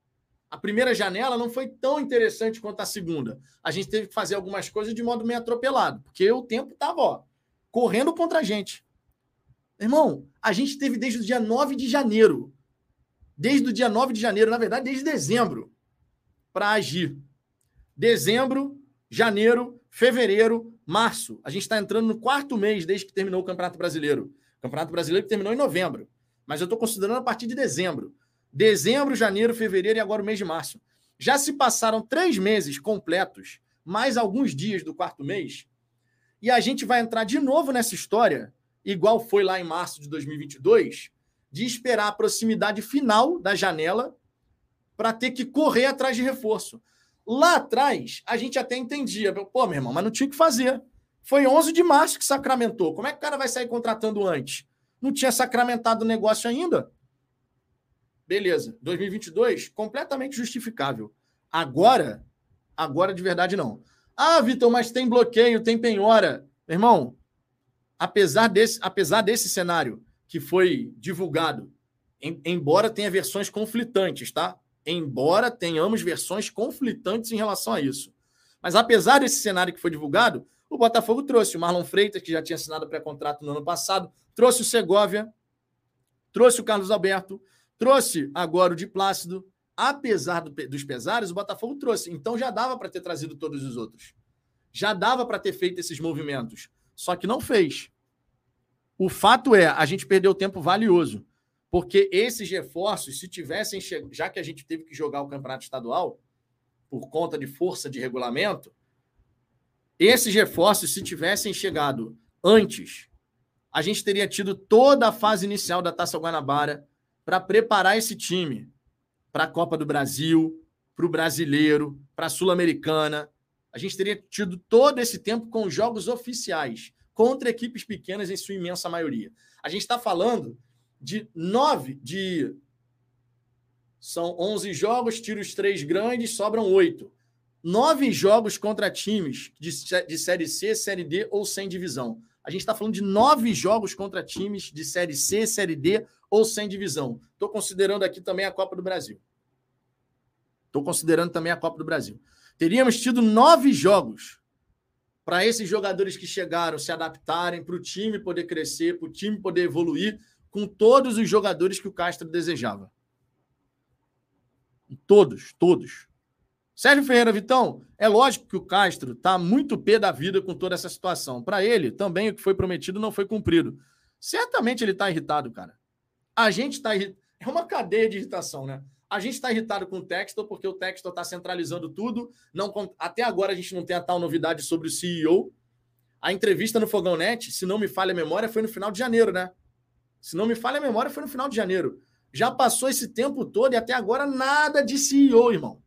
A primeira janela não foi tão interessante quanto a segunda. A gente teve que fazer algumas coisas de modo meio atropelado, porque o tempo estava correndo contra a gente. Irmão, a gente teve desde o dia 9 de janeiro, desde o dia 9 de janeiro, na verdade, desde dezembro, para agir. Dezembro, janeiro, fevereiro, março. A gente está entrando no quarto mês desde que terminou o Campeonato Brasileiro. O Campeonato Brasileiro terminou em novembro. Mas eu estou considerando a partir de dezembro. Dezembro, janeiro, fevereiro e agora o mês de março. Já se passaram três meses completos, mais alguns dias do quarto mês, e a gente vai entrar de novo nessa história, igual foi lá em março de 2022, de esperar a proximidade final da janela para ter que correr atrás de reforço. Lá atrás, a gente até entendia. Pô, meu irmão, mas não tinha que fazer. Foi 11 de março que sacramentou. Como é que o cara vai sair contratando antes? Não tinha sacramentado o negócio ainda? Beleza. 2022, completamente justificável. Agora, agora de verdade não. Ah, Vitor, mas tem bloqueio, tem penhora. Irmão, apesar desse, apesar desse cenário que foi divulgado, em, embora tenha versões conflitantes, tá? Embora tenhamos versões conflitantes em relação a isso. Mas apesar desse cenário que foi divulgado, o Botafogo trouxe o Marlon Freitas, que já tinha assinado pré-contrato no ano passado, trouxe o Segovia, trouxe o Carlos Alberto, trouxe agora o de Plácido. Apesar do, dos pesares, o Botafogo trouxe. Então já dava para ter trazido todos os outros. Já dava para ter feito esses movimentos. Só que não fez. O fato é, a gente perdeu tempo valioso. Porque esses reforços, se tivessem chegado, já que a gente teve que jogar o campeonato estadual, por conta de força de regulamento, esses reforços, se tivessem chegado antes, a gente teria tido toda a fase inicial da Taça Guanabara para preparar esse time para a Copa do Brasil, para o Brasileiro, para a Sul-Americana. A gente teria tido todo esse tempo com jogos oficiais contra equipes pequenas em sua imensa maioria. A gente está falando de nove, de são 11 jogos, tira os três grandes, sobram oito nove jogos contra times de, de Série C, Série D ou sem divisão. A gente está falando de nove jogos contra times de Série C, Série D ou sem divisão. Estou considerando aqui também a Copa do Brasil. Estou considerando também a Copa do Brasil. Teríamos tido nove jogos para esses jogadores que chegaram se adaptarem, para o time poder crescer, para o time poder evoluir com todos os jogadores que o Castro desejava. Todos, todos Sérgio Ferreira Vitão, é lógico que o Castro está muito pé da vida com toda essa situação. Para ele, também o que foi prometido não foi cumprido. Certamente ele está irritado, cara. A gente está irritado. É uma cadeia de irritação, né? A gente está irritado com o Textor porque o Textor está centralizando tudo. Não, até agora a gente não tem a tal novidade sobre o CEO. A entrevista no Fogão Net, se não me falha a memória, foi no final de janeiro, né? Se não me falha a memória, foi no final de janeiro. Já passou esse tempo todo e até agora nada de CEO, irmão.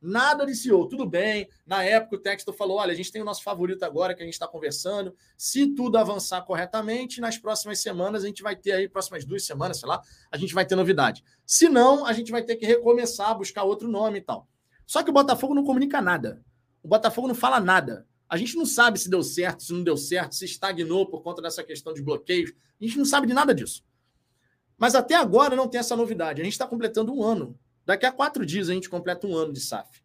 Nada de CEO. Tudo bem. Na época, o Texto falou: olha, a gente tem o nosso favorito agora que a gente está conversando. Se tudo avançar corretamente, nas próximas semanas a gente vai ter aí, próximas duas semanas, sei lá, a gente vai ter novidade. Se não, a gente vai ter que recomeçar, buscar outro nome e tal. Só que o Botafogo não comunica nada. O Botafogo não fala nada. A gente não sabe se deu certo, se não deu certo, se estagnou por conta dessa questão de bloqueios. A gente não sabe de nada disso. Mas até agora não tem essa novidade. A gente está completando um ano Daqui a quatro dias a gente completa um ano de SAF.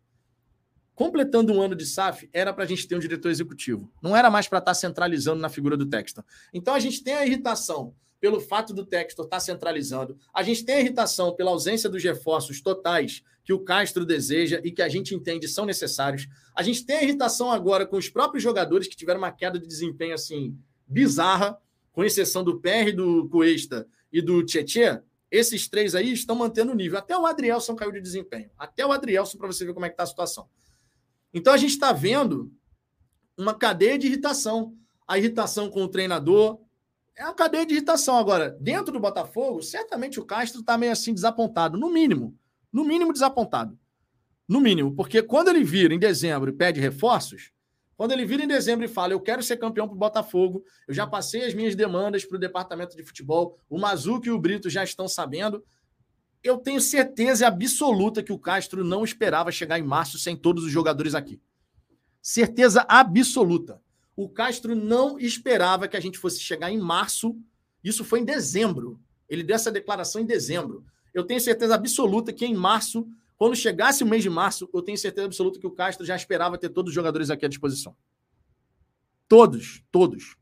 Completando um ano de SAF, era para a gente ter um diretor executivo. Não era mais para estar tá centralizando na figura do Textor. Então a gente tem a irritação pelo fato do Textor estar tá centralizando. A gente tem a irritação pela ausência dos reforços totais que o Castro deseja e que a gente entende são necessários. A gente tem a irritação agora com os próprios jogadores que tiveram uma queda de desempenho assim bizarra, com exceção do PR, do Cuesta e do Tietê, esses três aí estão mantendo o nível. Até o Adrielson caiu de desempenho. Até o Adrielson, para você ver como é que está a situação. Então a gente está vendo uma cadeia de irritação. A irritação com o treinador. É uma cadeia de irritação. Agora, dentro do Botafogo, certamente o Castro está meio assim desapontado. No mínimo. No mínimo desapontado. No mínimo. Porque quando ele vira em dezembro e pede reforços, quando ele vira em dezembro e fala, eu quero ser campeão para o Botafogo, eu já passei as minhas demandas para o departamento de futebol, o Mazuco e o Brito já estão sabendo. Eu tenho certeza absoluta que o Castro não esperava chegar em março sem todos os jogadores aqui. Certeza absoluta. O Castro não esperava que a gente fosse chegar em março. Isso foi em dezembro. Ele deu essa declaração em dezembro. Eu tenho certeza absoluta que em março quando chegasse o mês de março, eu tenho certeza absoluta que o Castro já esperava ter todos os jogadores aqui à disposição. Todos, todos.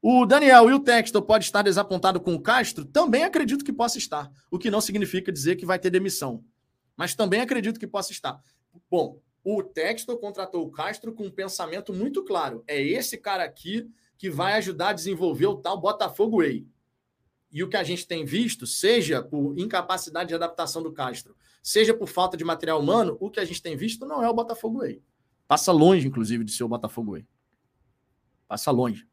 O Daniel e o Texto pode estar desapontado com o Castro? Também acredito que possa estar. O que não significa dizer que vai ter demissão. Mas também acredito que possa estar. Bom, o Texto contratou o Castro com um pensamento muito claro. É esse cara aqui que vai ajudar a desenvolver o tal Botafogo Way e o que a gente tem visto, seja por incapacidade de adaptação do Castro, seja por falta de material humano, o que a gente tem visto não é o Botafogo Way. Passa longe, inclusive, de ser o Botafogo Way. Passa longe.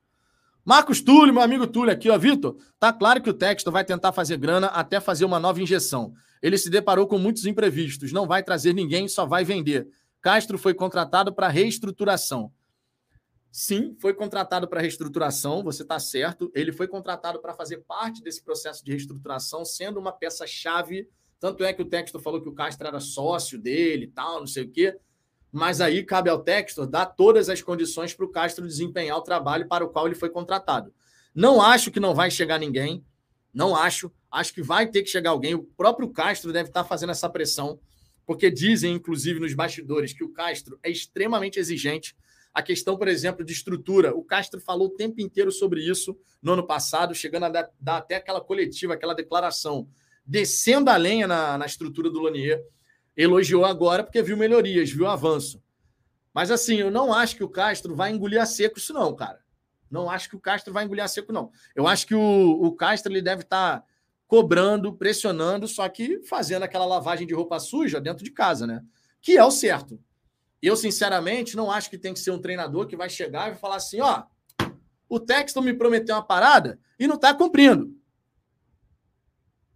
Marcos Túlio, meu amigo Túlio aqui, ó, Vitor. Tá claro que o Texto vai tentar fazer grana até fazer uma nova injeção. Ele se deparou com muitos imprevistos, não vai trazer ninguém, só vai vender. Castro foi contratado para reestruturação. Sim, foi contratado para reestruturação, você está certo. Ele foi contratado para fazer parte desse processo de reestruturação, sendo uma peça-chave. Tanto é que o Textor falou que o Castro era sócio dele e tal, não sei o quê. Mas aí cabe ao Textor dar todas as condições para o Castro desempenhar o trabalho para o qual ele foi contratado. Não acho que não vai chegar ninguém. Não acho. Acho que vai ter que chegar alguém. O próprio Castro deve estar tá fazendo essa pressão, porque dizem, inclusive, nos bastidores, que o Castro é extremamente exigente a questão, por exemplo, de estrutura. O Castro falou o tempo inteiro sobre isso no ano passado, chegando a dar, até aquela coletiva, aquela declaração, descendo a lenha na, na estrutura do Lanier. Elogiou agora porque viu melhorias, viu avanço. Mas assim, eu não acho que o Castro vai engolir a seco isso, não, cara. Não acho que o Castro vai engolir a seco, não. Eu acho que o, o Castro ele deve estar tá cobrando, pressionando, só que fazendo aquela lavagem de roupa suja dentro de casa, né? Que é o certo. Eu, sinceramente, não acho que tem que ser um treinador que vai chegar e falar assim: ó, o Texton me prometeu uma parada e não está cumprindo.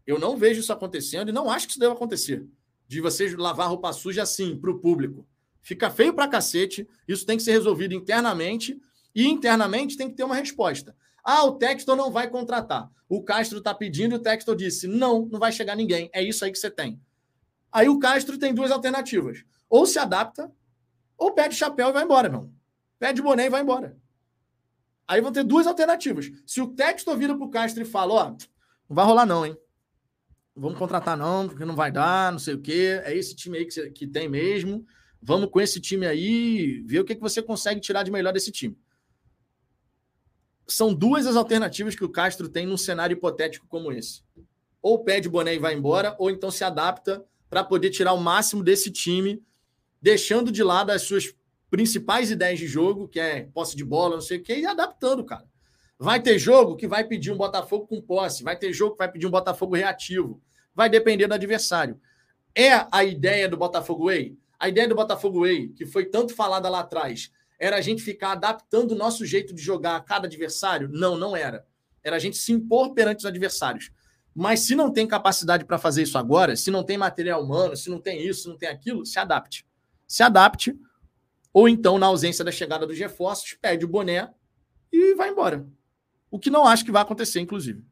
Eu não vejo isso acontecendo e não acho que isso deva acontecer. De vocês lavar roupa suja assim para o público. Fica feio para cacete. Isso tem que ser resolvido internamente e internamente tem que ter uma resposta. Ah, o Texton não vai contratar. O Castro está pedindo e o Texton disse: não, não vai chegar ninguém. É isso aí que você tem. Aí o Castro tem duas alternativas. Ou se adapta ou pede chapéu e vai embora, meu. Pede boné e vai embora. Aí vão ter duas alternativas. Se o Textor vira pro Castro e fala, ó, não vai rolar não, hein? vamos contratar não, porque não vai dar, não sei o quê. É esse time aí que, que tem mesmo. Vamos com esse time aí, ver o que, que você consegue tirar de melhor desse time. São duas as alternativas que o Castro tem num cenário hipotético como esse. Ou pede boné e vai embora, ou então se adapta para poder tirar o máximo desse time, deixando de lado as suas principais ideias de jogo, que é posse de bola, não sei o quê, e adaptando, cara. Vai ter jogo que vai pedir um Botafogo com posse, vai ter jogo que vai pedir um Botafogo reativo. Vai depender do adversário. É a ideia do Botafogo Way? A ideia do Botafogo Way, que foi tanto falada lá atrás, era a gente ficar adaptando o nosso jeito de jogar a cada adversário? Não, não era. Era a gente se impor perante os adversários. Mas se não tem capacidade para fazer isso agora, se não tem material humano, se não tem isso, se não tem aquilo, se adapte. Se adapte, ou então, na ausência da chegada dos reforços, pede o boné e vai embora. O que não acho que vai acontecer, inclusive.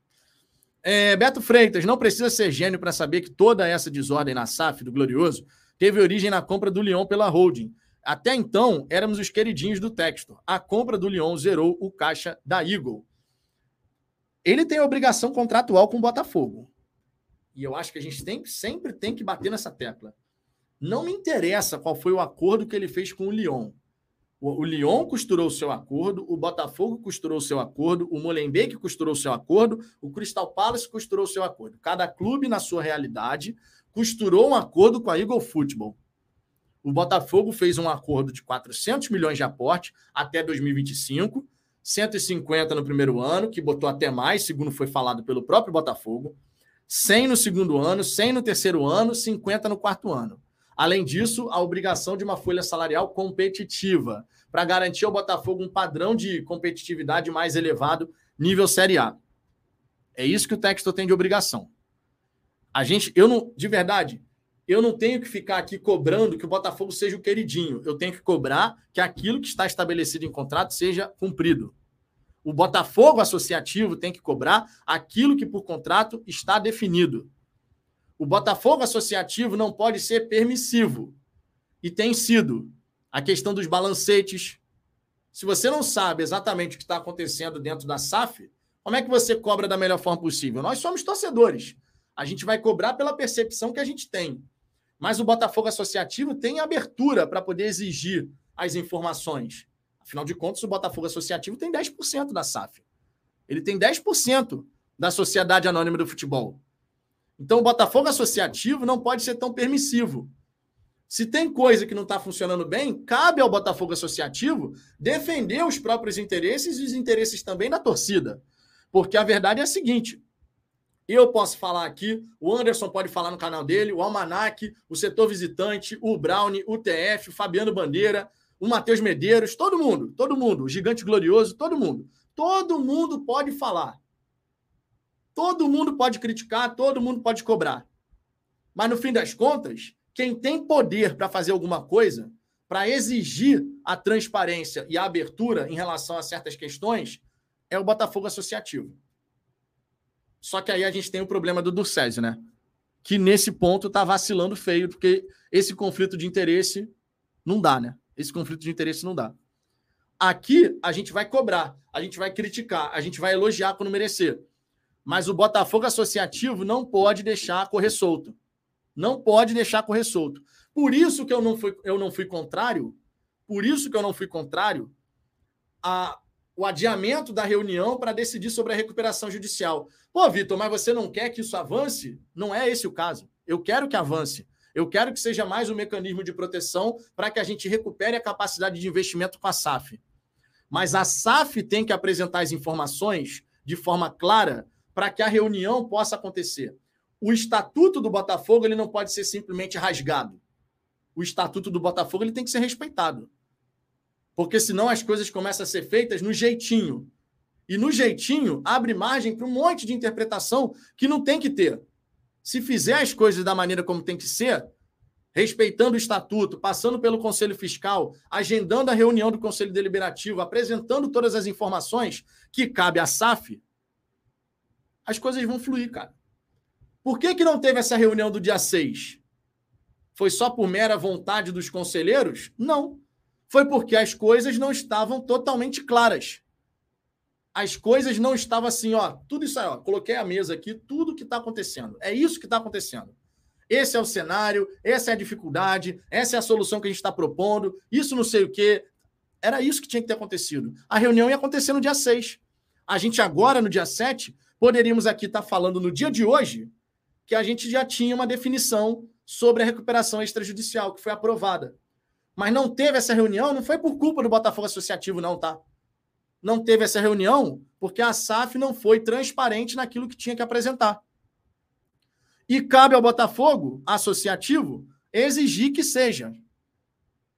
É, Beto Freitas, não precisa ser gênio para saber que toda essa desordem na SAF do Glorioso teve origem na compra do Lyon pela holding. Até então, éramos os queridinhos do Textor. A compra do Lyon zerou o caixa da Eagle. Ele tem obrigação contratual com o Botafogo. E eu acho que a gente tem, sempre tem que bater nessa tecla. Não me interessa qual foi o acordo que ele fez com o Lyon. O, Lyon costurou o seu acordo, o Botafogo costurou o seu acordo, o Molenbeek costurou o seu acordo, o Crystal Palace costurou o seu acordo. Cada clube, na sua realidade, costurou um acordo com a Eagle Football. O Botafogo fez um acordo de 400 milhões de aporte até 2025, 150 no primeiro ano, que botou até mais, segundo foi falado pelo próprio Botafogo, 100 no segundo ano, 100 no terceiro ano, 50 no quarto ano. Além disso, a obrigação de uma folha salarial competitiva, para garantir ao Botafogo um padrão de competitividade mais elevado, nível Série A. É isso que o texto tem de obrigação. A gente, eu não, de verdade, eu não tenho que ficar aqui cobrando que o Botafogo seja o queridinho. Eu tenho que cobrar que aquilo que está estabelecido em contrato seja cumprido. O Botafogo associativo tem que cobrar aquilo que por contrato está definido. O Botafogo associativo não pode ser permissivo. E tem sido. A questão dos balancetes. Se você não sabe exatamente o que está acontecendo dentro da SAF, como é que você cobra da melhor forma possível? Nós somos torcedores. A gente vai cobrar pela percepção que a gente tem. Mas o Botafogo Associativo tem abertura para poder exigir as informações. Afinal de contas, o Botafogo Associativo tem 10% da SAF. Ele tem 10% da Sociedade Anônima do Futebol. Então, o Botafogo associativo não pode ser tão permissivo. Se tem coisa que não está funcionando bem, cabe ao Botafogo associativo defender os próprios interesses e os interesses também da torcida. Porque a verdade é a seguinte: eu posso falar aqui, o Anderson pode falar no canal dele, o Almanac, o setor visitante, o Brownie, o TF, o Fabiano Bandeira, o Matheus Medeiros, todo mundo, todo mundo, o Gigante Glorioso, todo mundo. Todo mundo pode falar. Todo mundo pode criticar, todo mundo pode cobrar. Mas no fim das contas, quem tem poder para fazer alguma coisa, para exigir a transparência e a abertura em relação a certas questões, é o Botafogo Associativo. Só que aí a gente tem o problema do Ducésio, né? Que nesse ponto está vacilando feio, porque esse conflito de interesse não dá, né? Esse conflito de interesse não dá. Aqui a gente vai cobrar, a gente vai criticar, a gente vai elogiar quando merecer. Mas o Botafogo associativo não pode deixar correr solto. Não pode deixar correr solto. Por isso que eu não fui, eu não fui contrário, por isso que eu não fui contrário a o adiamento da reunião para decidir sobre a recuperação judicial. Pô, Vitor, mas você não quer que isso avance? Não é esse o caso. Eu quero que avance. Eu quero que seja mais um mecanismo de proteção para que a gente recupere a capacidade de investimento com a SAF. Mas a SAF tem que apresentar as informações de forma clara para que a reunião possa acontecer. O estatuto do Botafogo ele não pode ser simplesmente rasgado. O estatuto do Botafogo ele tem que ser respeitado. Porque senão as coisas começam a ser feitas no jeitinho. E no jeitinho abre margem para um monte de interpretação que não tem que ter. Se fizer as coisas da maneira como tem que ser, respeitando o estatuto, passando pelo Conselho Fiscal, agendando a reunião do Conselho Deliberativo, apresentando todas as informações que cabe à SAF, as coisas vão fluir, cara. Por que, que não teve essa reunião do dia 6? Foi só por mera vontade dos conselheiros? Não. Foi porque as coisas não estavam totalmente claras. As coisas não estavam assim, ó, tudo isso aí, ó, coloquei a mesa aqui, tudo que está acontecendo. É isso que está acontecendo. Esse é o cenário, essa é a dificuldade, essa é a solução que a gente está propondo, isso não sei o quê. Era isso que tinha que ter acontecido. A reunião ia acontecer no dia 6. A gente agora, no dia 7, poderíamos aqui estar falando no dia de hoje que a gente já tinha uma definição sobre a recuperação extrajudicial, que foi aprovada. Mas não teve essa reunião, não foi por culpa do Botafogo Associativo, não, tá? Não teve essa reunião porque a SAF não foi transparente naquilo que tinha que apresentar. E cabe ao Botafogo Associativo exigir que seja.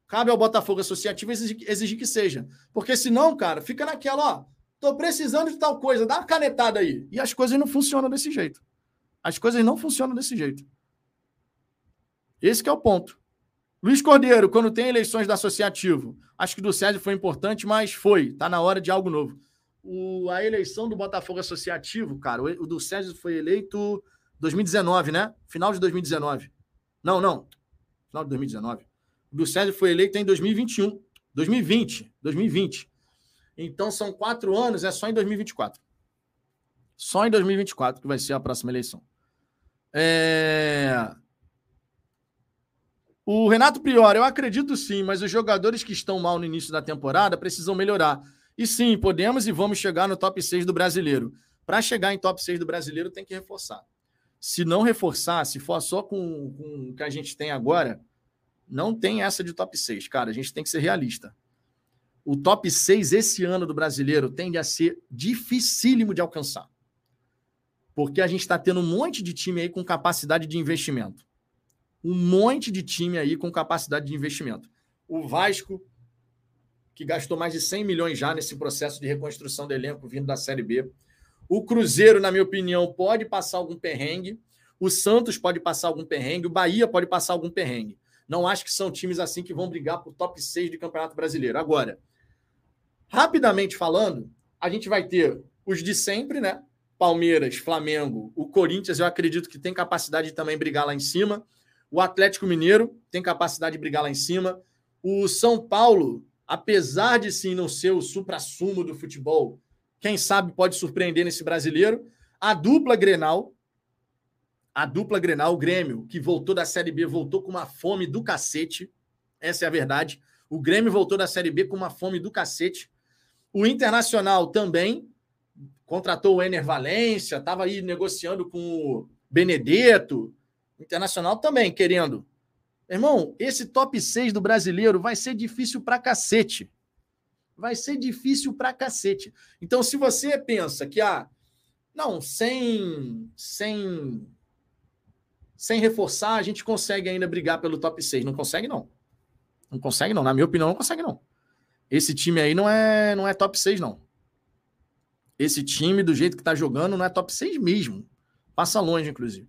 Cabe ao Botafogo Associativo exigir, exigir que seja. Porque senão, cara, fica naquela, ó, tô precisando de tal coisa, dá uma canetada aí. E as coisas não funcionam desse jeito. As coisas não funcionam desse jeito. Esse é o ponto. Luiz Cordeiro, quando tem eleições da Associativo, acho que do Sérgio foi importante, mas foi. Está na hora de algo novo. O, a eleição do Botafogo Associativo, cara, o, o do Sérgio foi eleito 2019, né? Final de 2019. Não, não. Final de 2019. O do Sérgio foi eleito em 2021. 2020. 2020. Então são quatro anos, é só em 2024. Só em 2024 que vai ser a próxima eleição. É... O Renato Prior, eu acredito sim, mas os jogadores que estão mal no início da temporada precisam melhorar. E sim, podemos e vamos chegar no top 6 do brasileiro. Para chegar em top 6 do brasileiro, tem que reforçar. Se não reforçar, se for só com, com o que a gente tem agora, não tem essa de top 6, cara. A gente tem que ser realista. O top 6 esse ano do brasileiro tende a ser dificílimo de alcançar. Porque a gente está tendo um monte de time aí com capacidade de investimento um monte de time aí com capacidade de investimento. O Vasco, que gastou mais de 100 milhões já nesse processo de reconstrução do elenco vindo da Série B. O Cruzeiro, na minha opinião, pode passar algum perrengue. O Santos pode passar algum perrengue. O Bahia pode passar algum perrengue. Não acho que são times assim que vão brigar por top 6 de Campeonato Brasileiro. Agora, rapidamente falando, a gente vai ter os de sempre, né? Palmeiras, Flamengo, o Corinthians, eu acredito que tem capacidade de também brigar lá em cima. O Atlético Mineiro tem capacidade de brigar lá em cima. O São Paulo, apesar de sim não ser o supra-sumo do futebol, quem sabe pode surpreender nesse brasileiro. A dupla Grenal, a dupla Grenal, o Grêmio, que voltou da Série B, voltou com uma fome do cacete. Essa é a verdade. O Grêmio voltou da Série B com uma fome do cacete. O Internacional também contratou o Ener Valência, estava aí negociando com o Benedetto. Internacional também querendo. Irmão, esse top 6 do brasileiro vai ser difícil pra cacete. Vai ser difícil pra cacete. Então, se você pensa que, ah, não, sem, sem, sem reforçar, a gente consegue ainda brigar pelo top 6. Não consegue, não. Não consegue, não. Na minha opinião, não consegue, não. Esse time aí não é, não é top 6, não. Esse time, do jeito que tá jogando, não é top 6 mesmo. Passa longe, inclusive.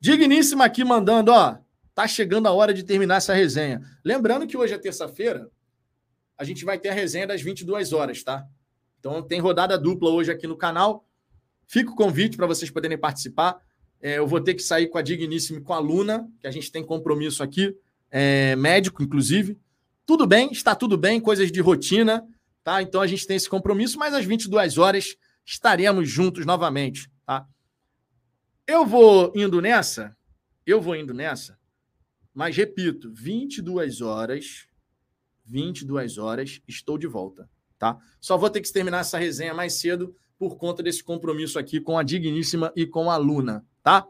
Digníssima aqui mandando, ó, tá chegando a hora de terminar essa resenha. Lembrando que hoje é terça-feira, a gente vai ter a resenha das 22 horas, tá? Então tem rodada dupla hoje aqui no canal. Fica o convite para vocês poderem participar. É, eu vou ter que sair com a Digníssima e com a Luna, que a gente tem compromisso aqui, é, médico, inclusive. Tudo bem, está tudo bem, coisas de rotina, tá? Então a gente tem esse compromisso, mas às 22 horas estaremos juntos novamente, tá? Eu vou indo nessa, eu vou indo nessa, mas repito, 22 horas, 22 horas, estou de volta, tá? Só vou ter que terminar essa resenha mais cedo por conta desse compromisso aqui com a Digníssima e com a Luna, tá?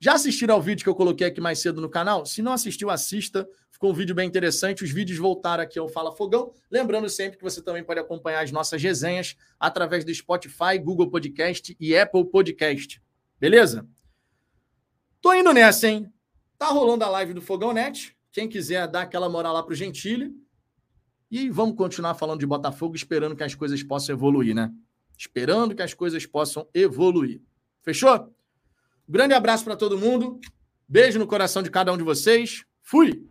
Já assistiram ao vídeo que eu coloquei aqui mais cedo no canal? Se não assistiu, assista. Ficou um vídeo bem interessante. Os vídeos voltaram aqui ao Fala Fogão. Lembrando sempre que você também pode acompanhar as nossas resenhas através do Spotify, Google Podcast e Apple Podcast. Beleza? Tô indo nessa, hein? Tá rolando a live do Fogão Net. Quem quiser dar aquela moral lá pro Gentile. E vamos continuar falando de Botafogo, esperando que as coisas possam evoluir, né? Esperando que as coisas possam evoluir. Fechou? Grande abraço para todo mundo. Beijo no coração de cada um de vocês. Fui!